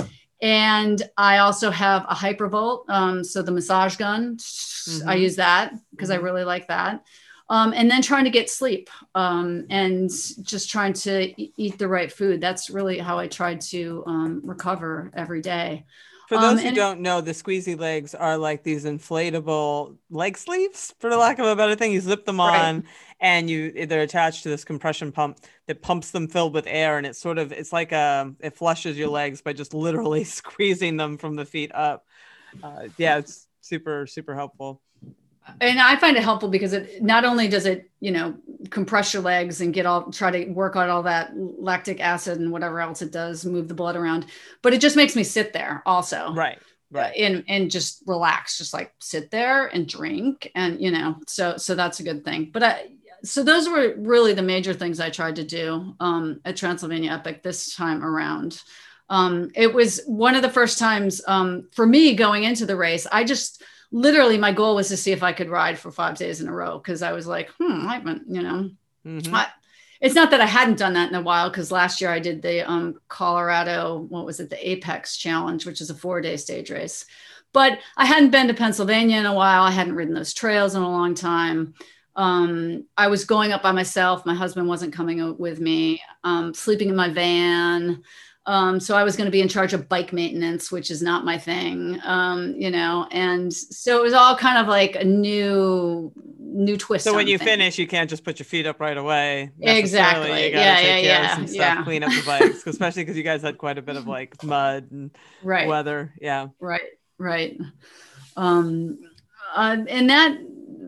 and I also have a Hypervolt, um, so the massage gun. Mm-hmm. I use that because mm-hmm. I really like that. Um, and then trying to get sleep um, and just trying to eat the right food. That's really how I tried to um, recover every day. For those um, who don't know, the squeezy legs are like these inflatable leg sleeves, for the lack of a better thing. You zip them on, right. and you they're attached to this compression pump that pumps them filled with air, and it's sort of it's like a um, it flushes your legs by just literally squeezing them from the feet up. Uh, yeah, it's super super helpful and I find it helpful because it not only does it, you know, compress your legs and get all try to work on all that lactic acid and whatever else it does, move the blood around, but it just makes me sit there also. Right. Right. And and just relax, just like sit there and drink and you know, so so that's a good thing. But I so those were really the major things I tried to do um, at Transylvania Epic this time around. Um, it was one of the first times um, for me going into the race. I just literally my goal was to see if I could ride for five days in a row because I was like, hmm, I haven't, you know, mm-hmm. I, it's not that I hadn't done that in a while because last year I did the um, Colorado, what was it, the Apex Challenge, which is a four day stage race. But I hadn't been to Pennsylvania in a while. I hadn't ridden those trails in a long time. Um, I was going up by myself. My husband wasn't coming with me, um, sleeping in my van. Um, so I was going to be in charge of bike maintenance, which is not my thing, um, you know. And so it was all kind of like a new, new twist. So when you things. finish, you can't just put your feet up right away. Exactly. You gotta yeah, yeah, yeah, yeah. Clean up the bikes, especially because you guys had quite a bit of like mud and right. weather. Yeah. Right. Right. Um, uh, and that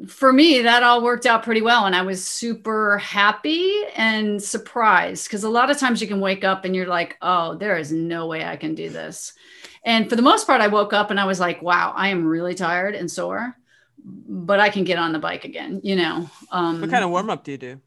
for me, that all worked out pretty well. And I was super happy and surprised because a lot of times you can wake up and you're like, oh, there is no way I can do this. And for the most part, I woke up and I was like, wow, I am really tired and sore, but I can get on the bike again, you know. Um, what kind of warm up do you do?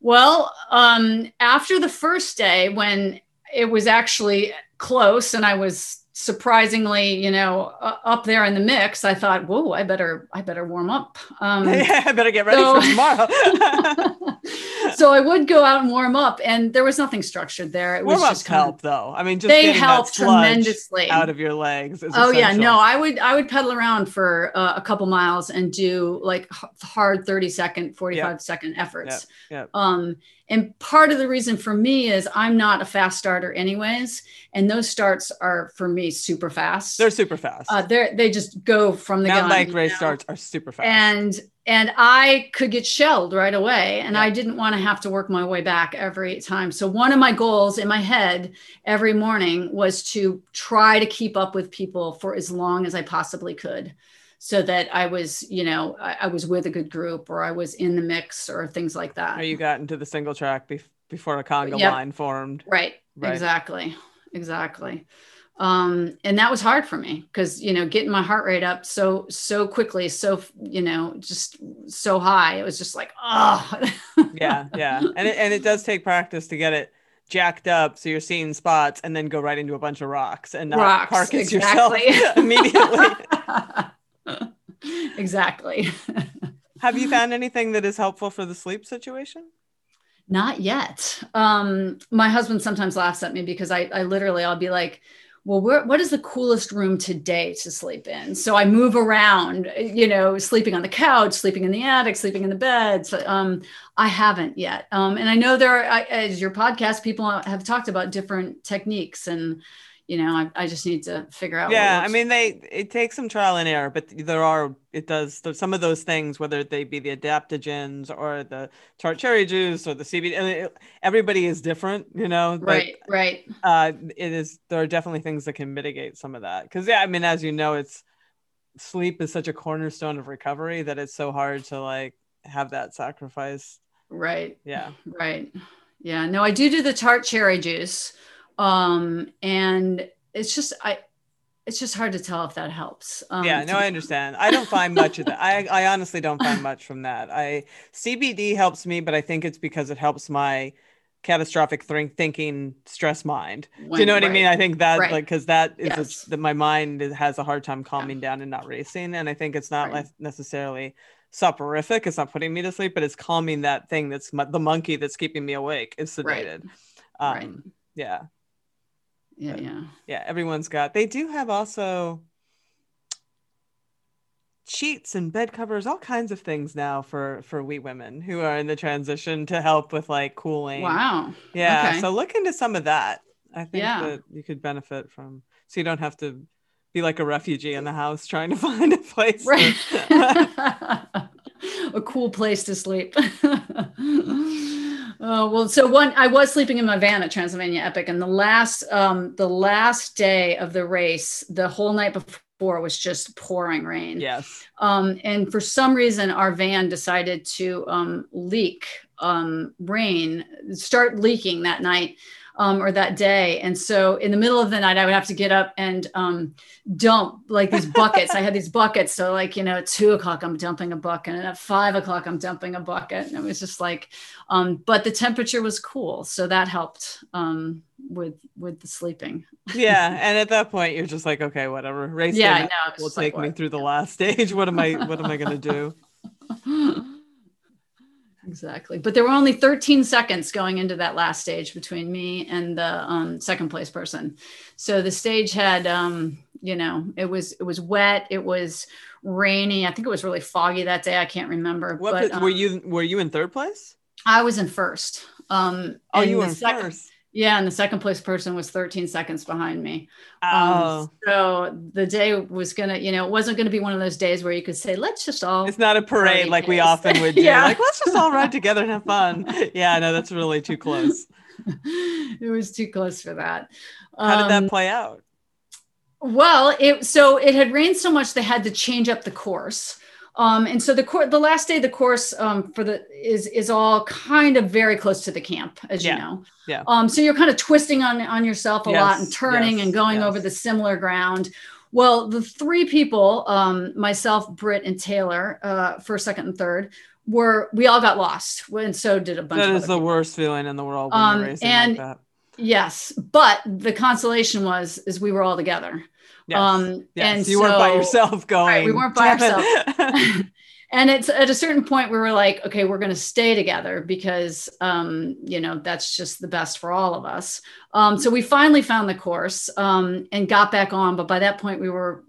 Well, um, after the first day, when it was actually close and I was surprisingly, you know, uh, up there in the mix, I thought, whoa, I better, I better warm up. Um, yeah, I better get ready so, for tomorrow. so I would go out and warm up, and there was nothing structured there. It warm was just help, of, though. I mean, just they help tremendously out of your legs. oh essential. yeah, no, I would, I would pedal around for uh, a couple miles and do like hard 30 second, 45 yep. second efforts. Yep. Yep. Um, and part of the reason for me is I'm not a fast starter, anyways. And those starts are for me super fast. They're super fast. Uh, they they just go from the mountain bike race know? starts are super fast. And and I could get shelled right away, and yeah. I didn't want to have to work my way back every time. So one of my goals in my head every morning was to try to keep up with people for as long as I possibly could so that I was, you know, I, I, was with a good group or I was in the mix or things like that. Or you got into the single track be- before a conga yep. line formed. Right. right. Exactly. Exactly. Um, and that was hard for me because, you know, getting my heart rate up so, so quickly, so, you know, just so high. It was just like, oh. yeah. Yeah. And it, and it does take practice to get it jacked up so you're seeing spots and then go right into a bunch of rocks and not rocks, park exactly. yourself immediately. exactly. Have you found anything that is helpful for the sleep situation? Not yet. Um, my husband sometimes laughs at me because I, I literally, I'll be like, well, what is the coolest room today to sleep in? So I move around, you know, sleeping on the couch, sleeping in the attic, sleeping in the bed. So, um, I haven't yet. Um, and I know there are, as your podcast, people have talked about different techniques and, you know, I, I just need to figure out. Yeah, I mean, they it takes some trial and error, but there are it does some of those things, whether they be the adaptogens or the tart cherry juice or the CBD. I mean, everybody is different, you know. Right, but, right. Uh, it is. There are definitely things that can mitigate some of that, because yeah, I mean, as you know, it's sleep is such a cornerstone of recovery that it's so hard to like have that sacrifice. Right. Yeah. Right. Yeah. No, I do do the tart cherry juice um and it's just i it's just hard to tell if that helps. Um, yeah no i understand. I don't find much of that. I i honestly don't find much from that. I cbd helps me but i think it's because it helps my catastrophic th- thinking stress mind. When, do you know what right. i mean? i think that right. like because that is yes. that my mind has a hard time calming yeah. down and not racing and i think it's not right. necessarily soporific. It's not putting me to sleep but it's calming that thing that's my, the monkey that's keeping me awake is sedated. Um yeah yeah yeah yeah everyone's got they do have also sheets and bed covers, all kinds of things now for for we women who are in the transition to help with like cooling. Wow. Yeah. Okay. So look into some of that. I think Yeah. that you could benefit from so you don't have to be like a refugee in the house trying to find a place. to- Right. a cool place to sleep. Oh well, so one I was sleeping in my van at Transylvania Epic, and the last um the last day of the race, the whole night before was just pouring rain. yes. Um, and for some reason, our van decided to um, leak um, rain, start leaking that night um, or that day. And so in the middle of the night, I would have to get up and um, dump like these buckets. I had these buckets. So, like, you know, at two o'clock, I'm dumping a bucket. And at five o'clock, I'm dumping a bucket. And it was just like, um, but the temperature was cool. So that helped um, with with the sleeping. Yeah. And at that point you're just like, okay, whatever. Race Yeah, I day know. It's will just like, take me through the last stage. What am I what am I gonna do? Exactly. But there were only 13 seconds going into that last stage between me and the um, second place person. So the stage had, um, you know, it was it was wet. It was rainy. I think it was really foggy that day. I can't remember. What but pa- were um, you were you in third place? I was in first. Um, Oh, you were in second, first. Yeah, and the second place person was 13 seconds behind me. Oh. Um, so the day was gonna, you know, it wasn't gonna be one of those days where you could say, let's just all It's not a parade like we often would do. Yeah. Like, let's just all ride together and have fun. Yeah, no, that's really too close. it was too close for that. How did Um, that play out? Well, it so it had rained so much they had to change up the course. Um, and so the course, the last day, of the course um, for the is is all kind of very close to the camp, as Yeah. you know. Yeah. Um, so you're kind of twisting on on yourself a lot and turning yes, and going yes. over the similar ground. Well, the three people, um, myself, Britt, and Taylor, uh, first, second, and third, were we all got lost, and so did a bunch That of is the people. worst feeling in the world when Um, and- like that. Yes, but the consolation was is we were all together. Yes. Um, yes. and you weren't by so- yourself going. we weren't by ourselves. and it's at a certain point we were like okay we're going to stay together because um, you know that's just the best for all of us um, so we finally found the course um, and got back on but by that point we were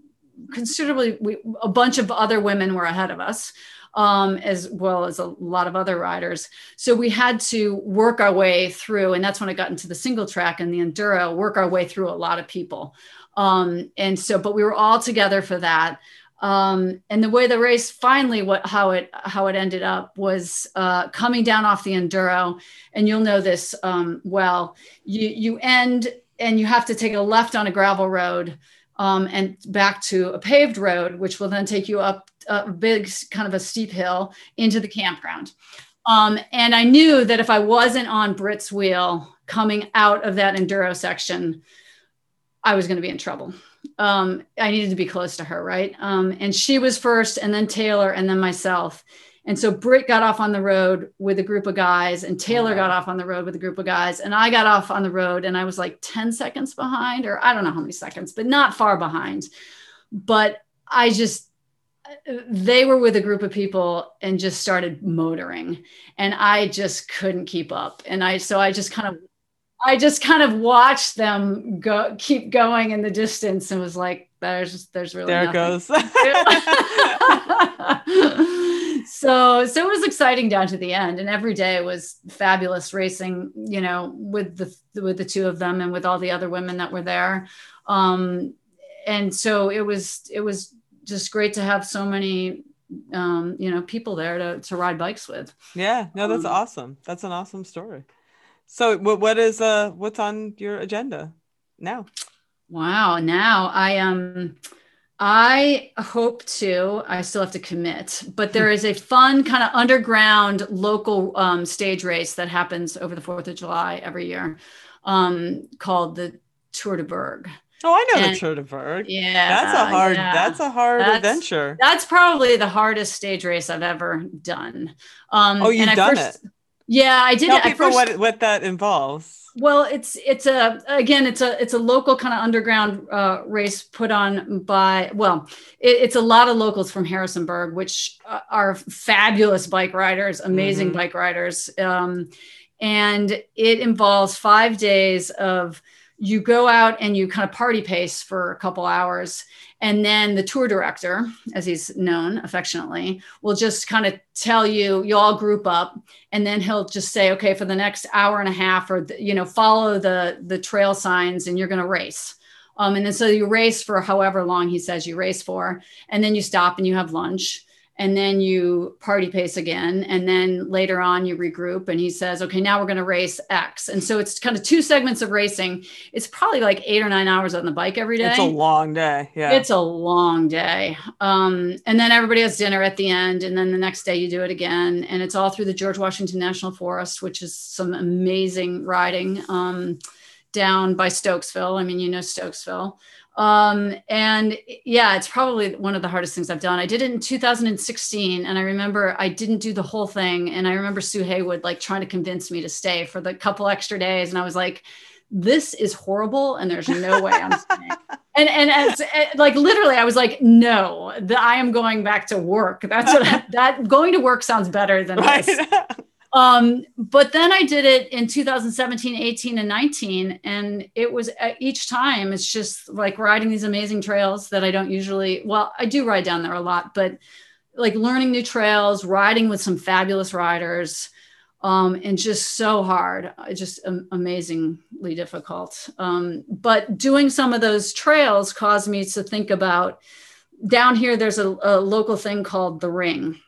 considerably we, a bunch of other women were ahead of us um, as well as a lot of other riders so we had to work our way through and that's when i got into the single track and the enduro work our way through a lot of people um, and so but we were all together for that. Um, and the way the race finally what how it how it ended up was uh, coming down off the enduro. And you'll know this um, well you you end and you have to take a left on a gravel road um, and back to a paved road which will then take you up a big kind of a steep hill into the campground. Um, and i knew that if i wasn't on Britt's wheel coming out of that enduro section i was going to be in trouble um, I needed to be close to her, right? Um, and she was first, and then Taylor, and then myself. And so Britt got off on the road with a group of guys, and Taylor got off on the road with a group of guys, and I got off on the road, and I was like 10 seconds behind, or I don't know how many seconds, but not far behind. But I just, they were with a group of people and just started motoring, and I just couldn't keep up. And I, so I just kind of I just kind of watched them go keep going in the distance and was like, there's there's really there it goes. so so it was exciting down to the end and every day was fabulous racing you know with the with the two of them and with all the other women that were there um and so it was it was just great to have so many um you know people there to to ride bikes with yeah, no, that's Um, awesome. That's an awesome story. So, what what is uh what's on your agenda now? Wow. Now I um I hope to, I still have to commit, but there is a fun kind of underground local um, stage race that happens over the 4th of July every year um, called the Tour de Berg. Oh, I know And- the Tour de Berg. Yeah. That's a hard. yeah. That's a hard That's- adventure. That's probably the hardest stage race I've ever done. Um, Oh, you've and I done first- Yeah, I did Tell people first- what what that involves. Well, it's it's a again it's a it's a local kind of underground uh, race put on by well it, it's a lot of locals from Harrisonburg, which uh, are fabulous bike riders, amazing Mhm. bike riders, um, and it involves five days of you go out and you kind of party pace for a couple hours and then the tour director as he's known affectionately will just kind of tell you you all group up and then he'll just say okay for the next hour and a half or you know follow the the trail signs and you're going to race. Um, and then so you race for however long he says you race for and then you stop and you have lunch and then you party pace again. And then later on you regroup. And he says okay now we're going to race x. And so it's kind of two segments of racing. It's probably like eight or nine hours on the bike every day it's a long day yeah. It's a long day. Um, and then everybody has dinner at the end. And then the next day you do it again. And it's all through the george washington national forest which is some amazing riding um, down by stokesville. I mean you know stokesville um, and yeah, it's probably one of the hardest things I've done. I did it in 2016, and I remember I didn't do the whole thing. And I remember Sue Haywood like trying to convince me to stay for the couple extra days, and I was like, "This is horrible, and there's no way I'm staying." and and as eh, like literally, I was like, "No, the, I am going back to work. That's what I, that going to work sounds better than right. this." Um, but then I did it in 2017, 18, and 19. And it was uh, each time it's just like riding these amazing trails that I don't usually, well, I do ride down there a lot, but like learning new trails, riding with some fabulous riders, um, and just so hard, uh, just amazingly difficult. Um, but doing some of those trails caused me to think about down here, there's a, a local thing called the Ring.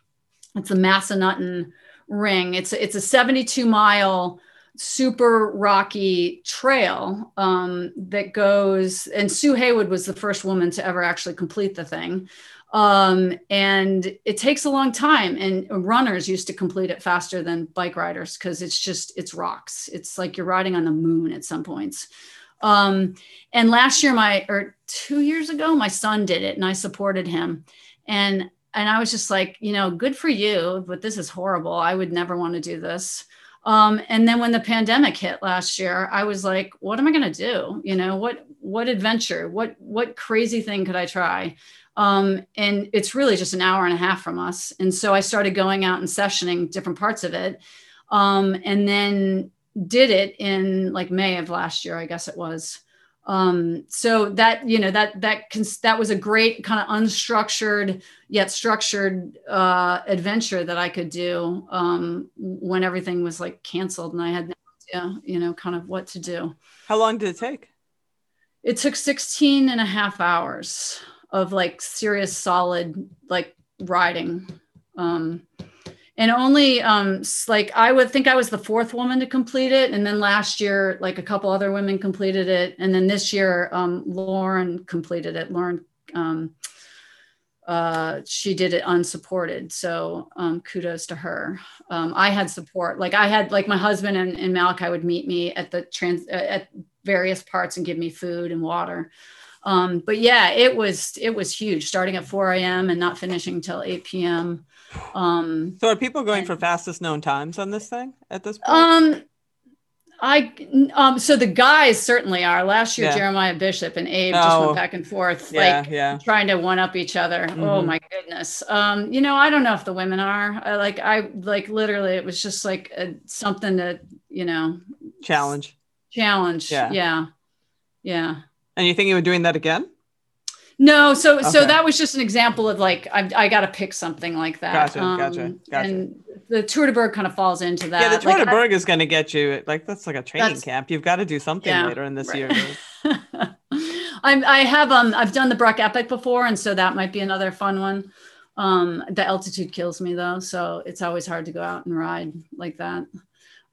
It's the Massanutten ring. It's it's a 72 mile super rocky trail um, that goes and sue haywood was the first woman to ever actually complete the thing. Um, and it takes a long time and runners used to complete it faster than bike riders because it's just it's rocks. It's like you're riding on the moon at some points. Um, and last year my or two years ago my son did it and i supported him. And and I was just like, you know, good for you, but this is horrible. I would never want to do this. Um, and then when the pandemic hit last year, I was like, what am I going to do? You know, what what adventure, what what crazy thing could I try? Um, and it's really just an hour and a half from us. And so I started going out and sessioning different parts of it, um, and then did it in like May of last year, I guess it was. Um, so that you know that that cons- that was a great kind of unstructured yet structured uh, adventure that I could do um, when everything was like canceled and I had no idea, you know, kind of what to do. How long did it take? It took 16 and a half hours of like serious, solid, like riding. Um, and only um, like I would think I was the fourth woman to complete it, and then last year like a couple other women completed it, and then this year um, Lauren completed it. Lauren, um, uh, she did it unsupported, so um, kudos to her. Um, I had support, like I had like my husband and, and Malachi would meet me at the trans uh, at various parts and give me food and water. Um, but yeah, it was it was huge, starting at 4 a.m. and not finishing till 8 p.m. Um, so are people going and, for fastest known times on this thing at this point? Um, I um so the guys certainly are. Last year, yeah. Jeremiah Bishop and Abe oh, just went oh. back and forth, yeah, like yeah. trying to one up each other. Oh mm-hmm. Oh my goodness. Um, you know, I don't know if the women are. I, like I like literally, it was just like a, something that you know challenge. Challenge. Yeah. Yeah. Yeah. And you think you were doing that again? No, so okay. so that was just an example of like I, I got to pick something like that. Gotcha, um, gotcha, gotcha. And the Tour de Berg kind of falls into that. Yeah, the Tour like, de Berg I, is going to get you like that's like a training camp. You've got to do something yeah, later in this right. year. I'm, I have um I've done the Breck Epic before, and so that might be another fun one. Um, the altitude kills me though, so it's always hard to go out and ride like that.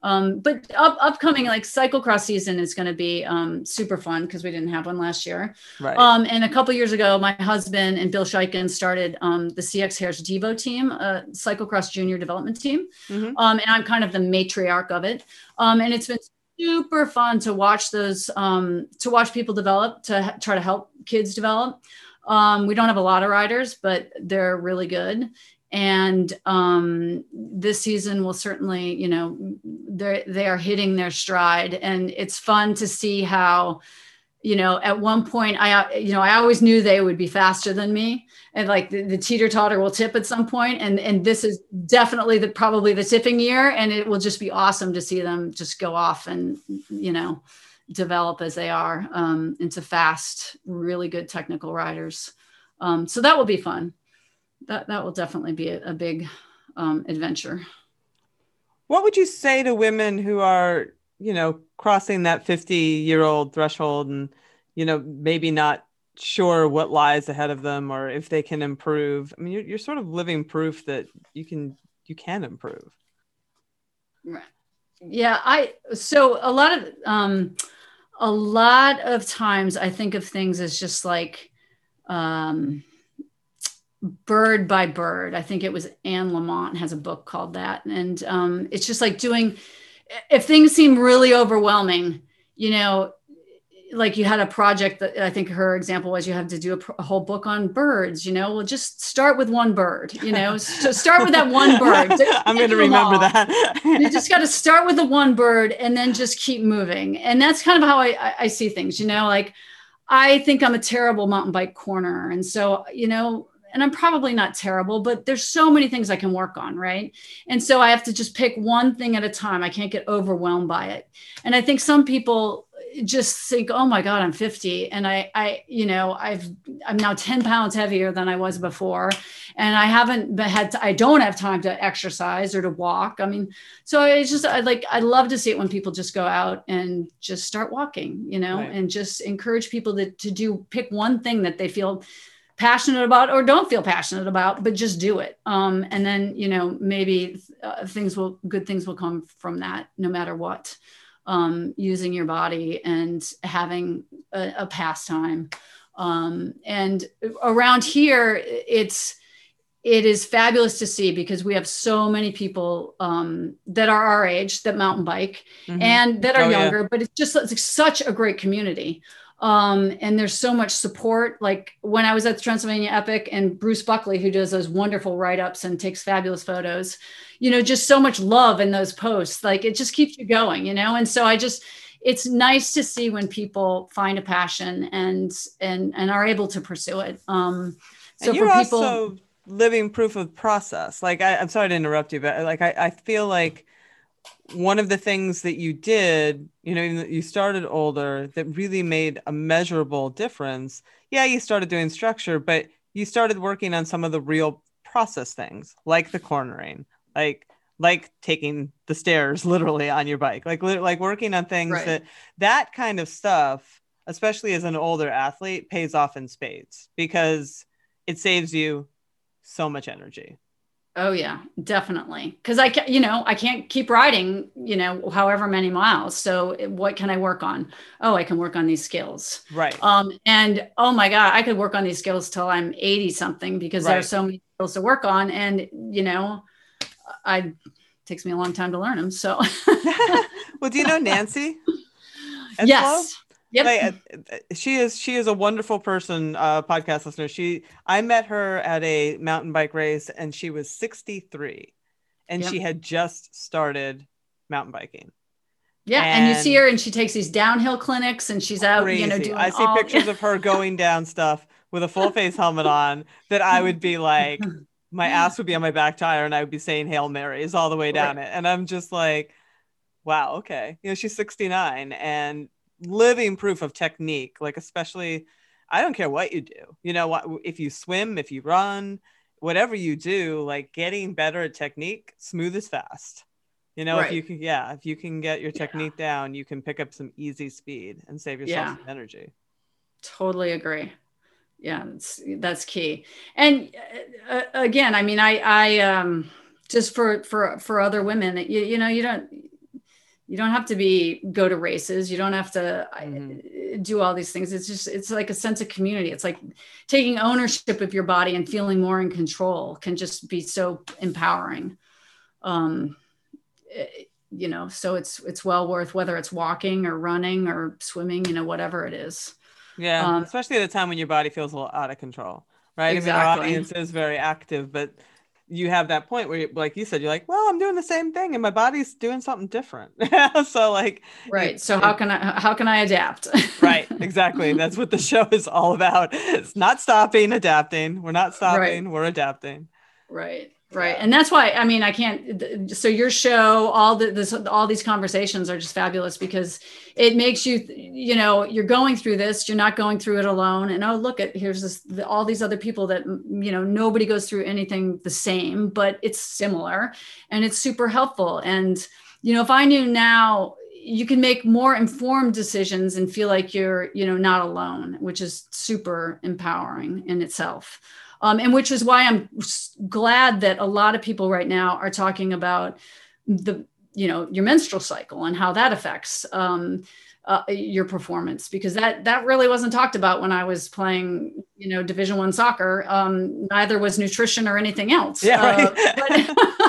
Um, but up, upcoming like cyclocross season is going to be um, super fun because we didn't have one last year. Right. Um, and a couple years ago, my husband and Bill Scheiken started um, the CX Hairs Devo team, a cyclocross junior development team. Mm-hmm. Um, and I'm kind of the matriarch of it. Um, and it's been super fun to watch those, um, to watch people develop, to ha- try to help kids develop. Um, we don't have a lot of riders, but they're really good and um, this season will certainly you know they they are hitting their stride and it's fun to see how you know at one point i you know i always knew they would be faster than me and like the, the teeter totter will tip at some point and and this is definitely the probably the tipping year and it will just be awesome to see them just go off and you know develop as they are um, into fast, really good technical riders. Um, so that will be fun. That that will definitely be a, a big um, adventure. What would you say to women who are, you know, crossing that 50 year old threshold and, you know, maybe not sure what lies ahead of them or if they can improve? I mean, you're, you're sort of living proof that you can you can improve. Right. Yeah, I so a lot of um a lot of times I think of things as just like um bird by bird. I think it was Anne Lamott has a book called that. And um it's just like doing if things seem really overwhelming, you know, like you had a project that I think her example was you have to do a, a, whole book on birds, you know, well, just start with one bird, you know, so start with that one bird. I'm going to remember that. you just got to start with the one bird and then just keep moving. And that's kind of how I, I, I see things, you know, like I think I'm a terrible mountain bike corner. And so, you know, and I'm probably not terrible, but there's so many things I can work on, right? And so I have to just pick one thing at a time. I can't get overwhelmed by it. And I think some people just think, oh my God, I'm 50. And I, I, you know, I've, I'm now 10 pounds heavier than I was before. And I haven't had, to, I don't have time to exercise or to walk. I mean, so it's just, I like, I love to see it when people just go out and just start walking, you know, right. and just encourage people to, to do, pick one thing that they feel passionate about or don't feel passionate about but just do it um, and then you know maybe uh, things will good things will come from that no matter what um, using your body and having a, a pastime. Um, and around here, it's it is fabulous to see because we have so many people um, that are our age that mountain bike mm-hmm. and that are oh, younger. Yeah. But it's just it's such a great community. Um, and there's so much support. Like when I was at the Transylvania Epic and Bruce Buckley, who does those wonderful write ups and takes fabulous photos, you know, just so much love in those posts. Like it just keeps you going, you know? And so I just, it's nice to see when people find a passion and and and are able to pursue it. Um, so for people, also living proof of process. Like I, am sorry to interrupt you, but like I, I feel like one of the things that you did, you know, you started older that really made a measurable difference. Yeah, you started doing structure, but you started working on some of the real process things like the cornering, like like taking the stairs literally on your bike, like like working on things right. that that kind of stuff, especially as an older athlete, pays off in spades because it saves you so much energy. Oh yeah, definitely. Because I, can, you know, I can't keep riding, you know, however many miles. So what can I work on? Oh, I can work on these skills. Right. Um, and oh my God, I could work on these skills till I'm 80 something because right. there are so many skills to work on. And you know, I takes me a long time to learn them. So. well, do you know Nancy? yes. Yep. Uh, she is she is a wonderful person, uh, podcast listener. She I met her at a mountain bike race and she was 63 and yep. she had just started mountain biking. Yeah, and, and, you see her and she takes these downhill clinics and she's out, crazy. you know, doing I see all... pictures of her going down stuff with a full face helmet on that I would be like my ass would be on my back tire and I would be saying Hail Marys all the way down right. it. And I'm just like, wow, okay. You know, she's 69 and living proof of technique like especially i don't care what you do you know what if you swim if you run whatever you do like getting better at technique smooth is fast you know right. if you can yeah if you can get your technique yeah. down you can pick up some easy speed and save yourself yeah. some energy totally agree yeah that's that's key and uh, uh again i mean i i um just for for for other women you, you know you don't you don't have to be go to races. You don't have to mm-hmm. do all these things. It's just it's like a sense of community. It's like taking ownership of your body and feeling more in control can just be so empowering. Um eh, you know so it's it's well worth whether it's walking or running or swimming you know whatever it is. Yeah um, especially at a time when your body feels a little out of control right? Exactly. I mean, our audience is very active but you have that point where, like you said, you're like, well, I'm doing the same thing, and my body's doing something different. so, like, right. So how can I how can I adapt? right. Exactly. That's what the show is all about. It's not stopping, adapting. We're not stopping. Right. We're adapting. right right and that's why i mean i can't so your show all the this all these conversations are just fabulous because it makes you you know you're going through this you're not going through it alone and oh look at here's this all these other people that you know nobody goes through anything the same but it's similar and it's super helpful and you know if i knew now you can make more informed decisions and feel like you're you know not alone which is super empowering in itself um, and which is why I'm glad that a lot of people right now are talking about the you know your menstrual cycle and how that affects um, uh, your performance because that that really wasn't talked about when I was playing you know Division One soccer. Um, neither was nutrition or anything else. Yeah, right. Uh, but,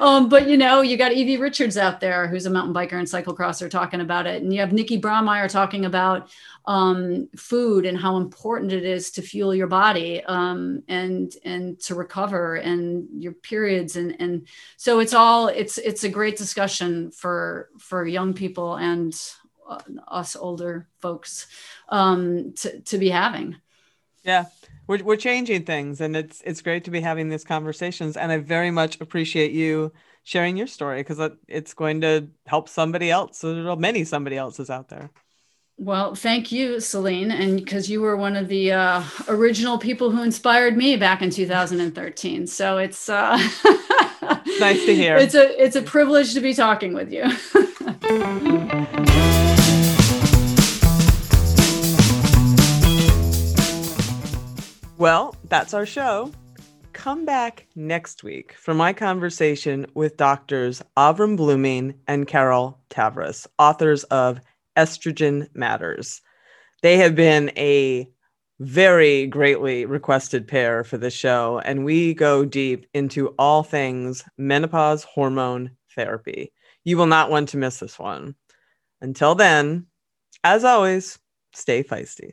um, but you know, you got Evie Richards out there, who's a mountain biker and cyclocrosser, talking about it, and you have Nikki Braumeyer talking about um, food and how important it is to fuel your body um, and and to recover and your periods and and so it's all it's it's a great discussion for for young people and uh, us older folks um, to to be having. Yeah, we're we're changing things, and it's it's great to be having these conversations. And I very much appreciate you sharing your story because it's going to help somebody else. So there are many somebody else's out there. Well, thank you, Selene, and because you were one of the uh, original people who inspired me back in 2013. So it's uh, nice to hear. It's a it's a privilege to be talking with you. well, that's our show. Come back next week for my conversation with doctors Avrum Bluming and Carol Tavris, authors of Estrogen Matters. They have been a very greatly requested pair for the show, and we go deep into all things menopause hormone therapy. You will not want to miss this one. Until then, as always, stay feisty.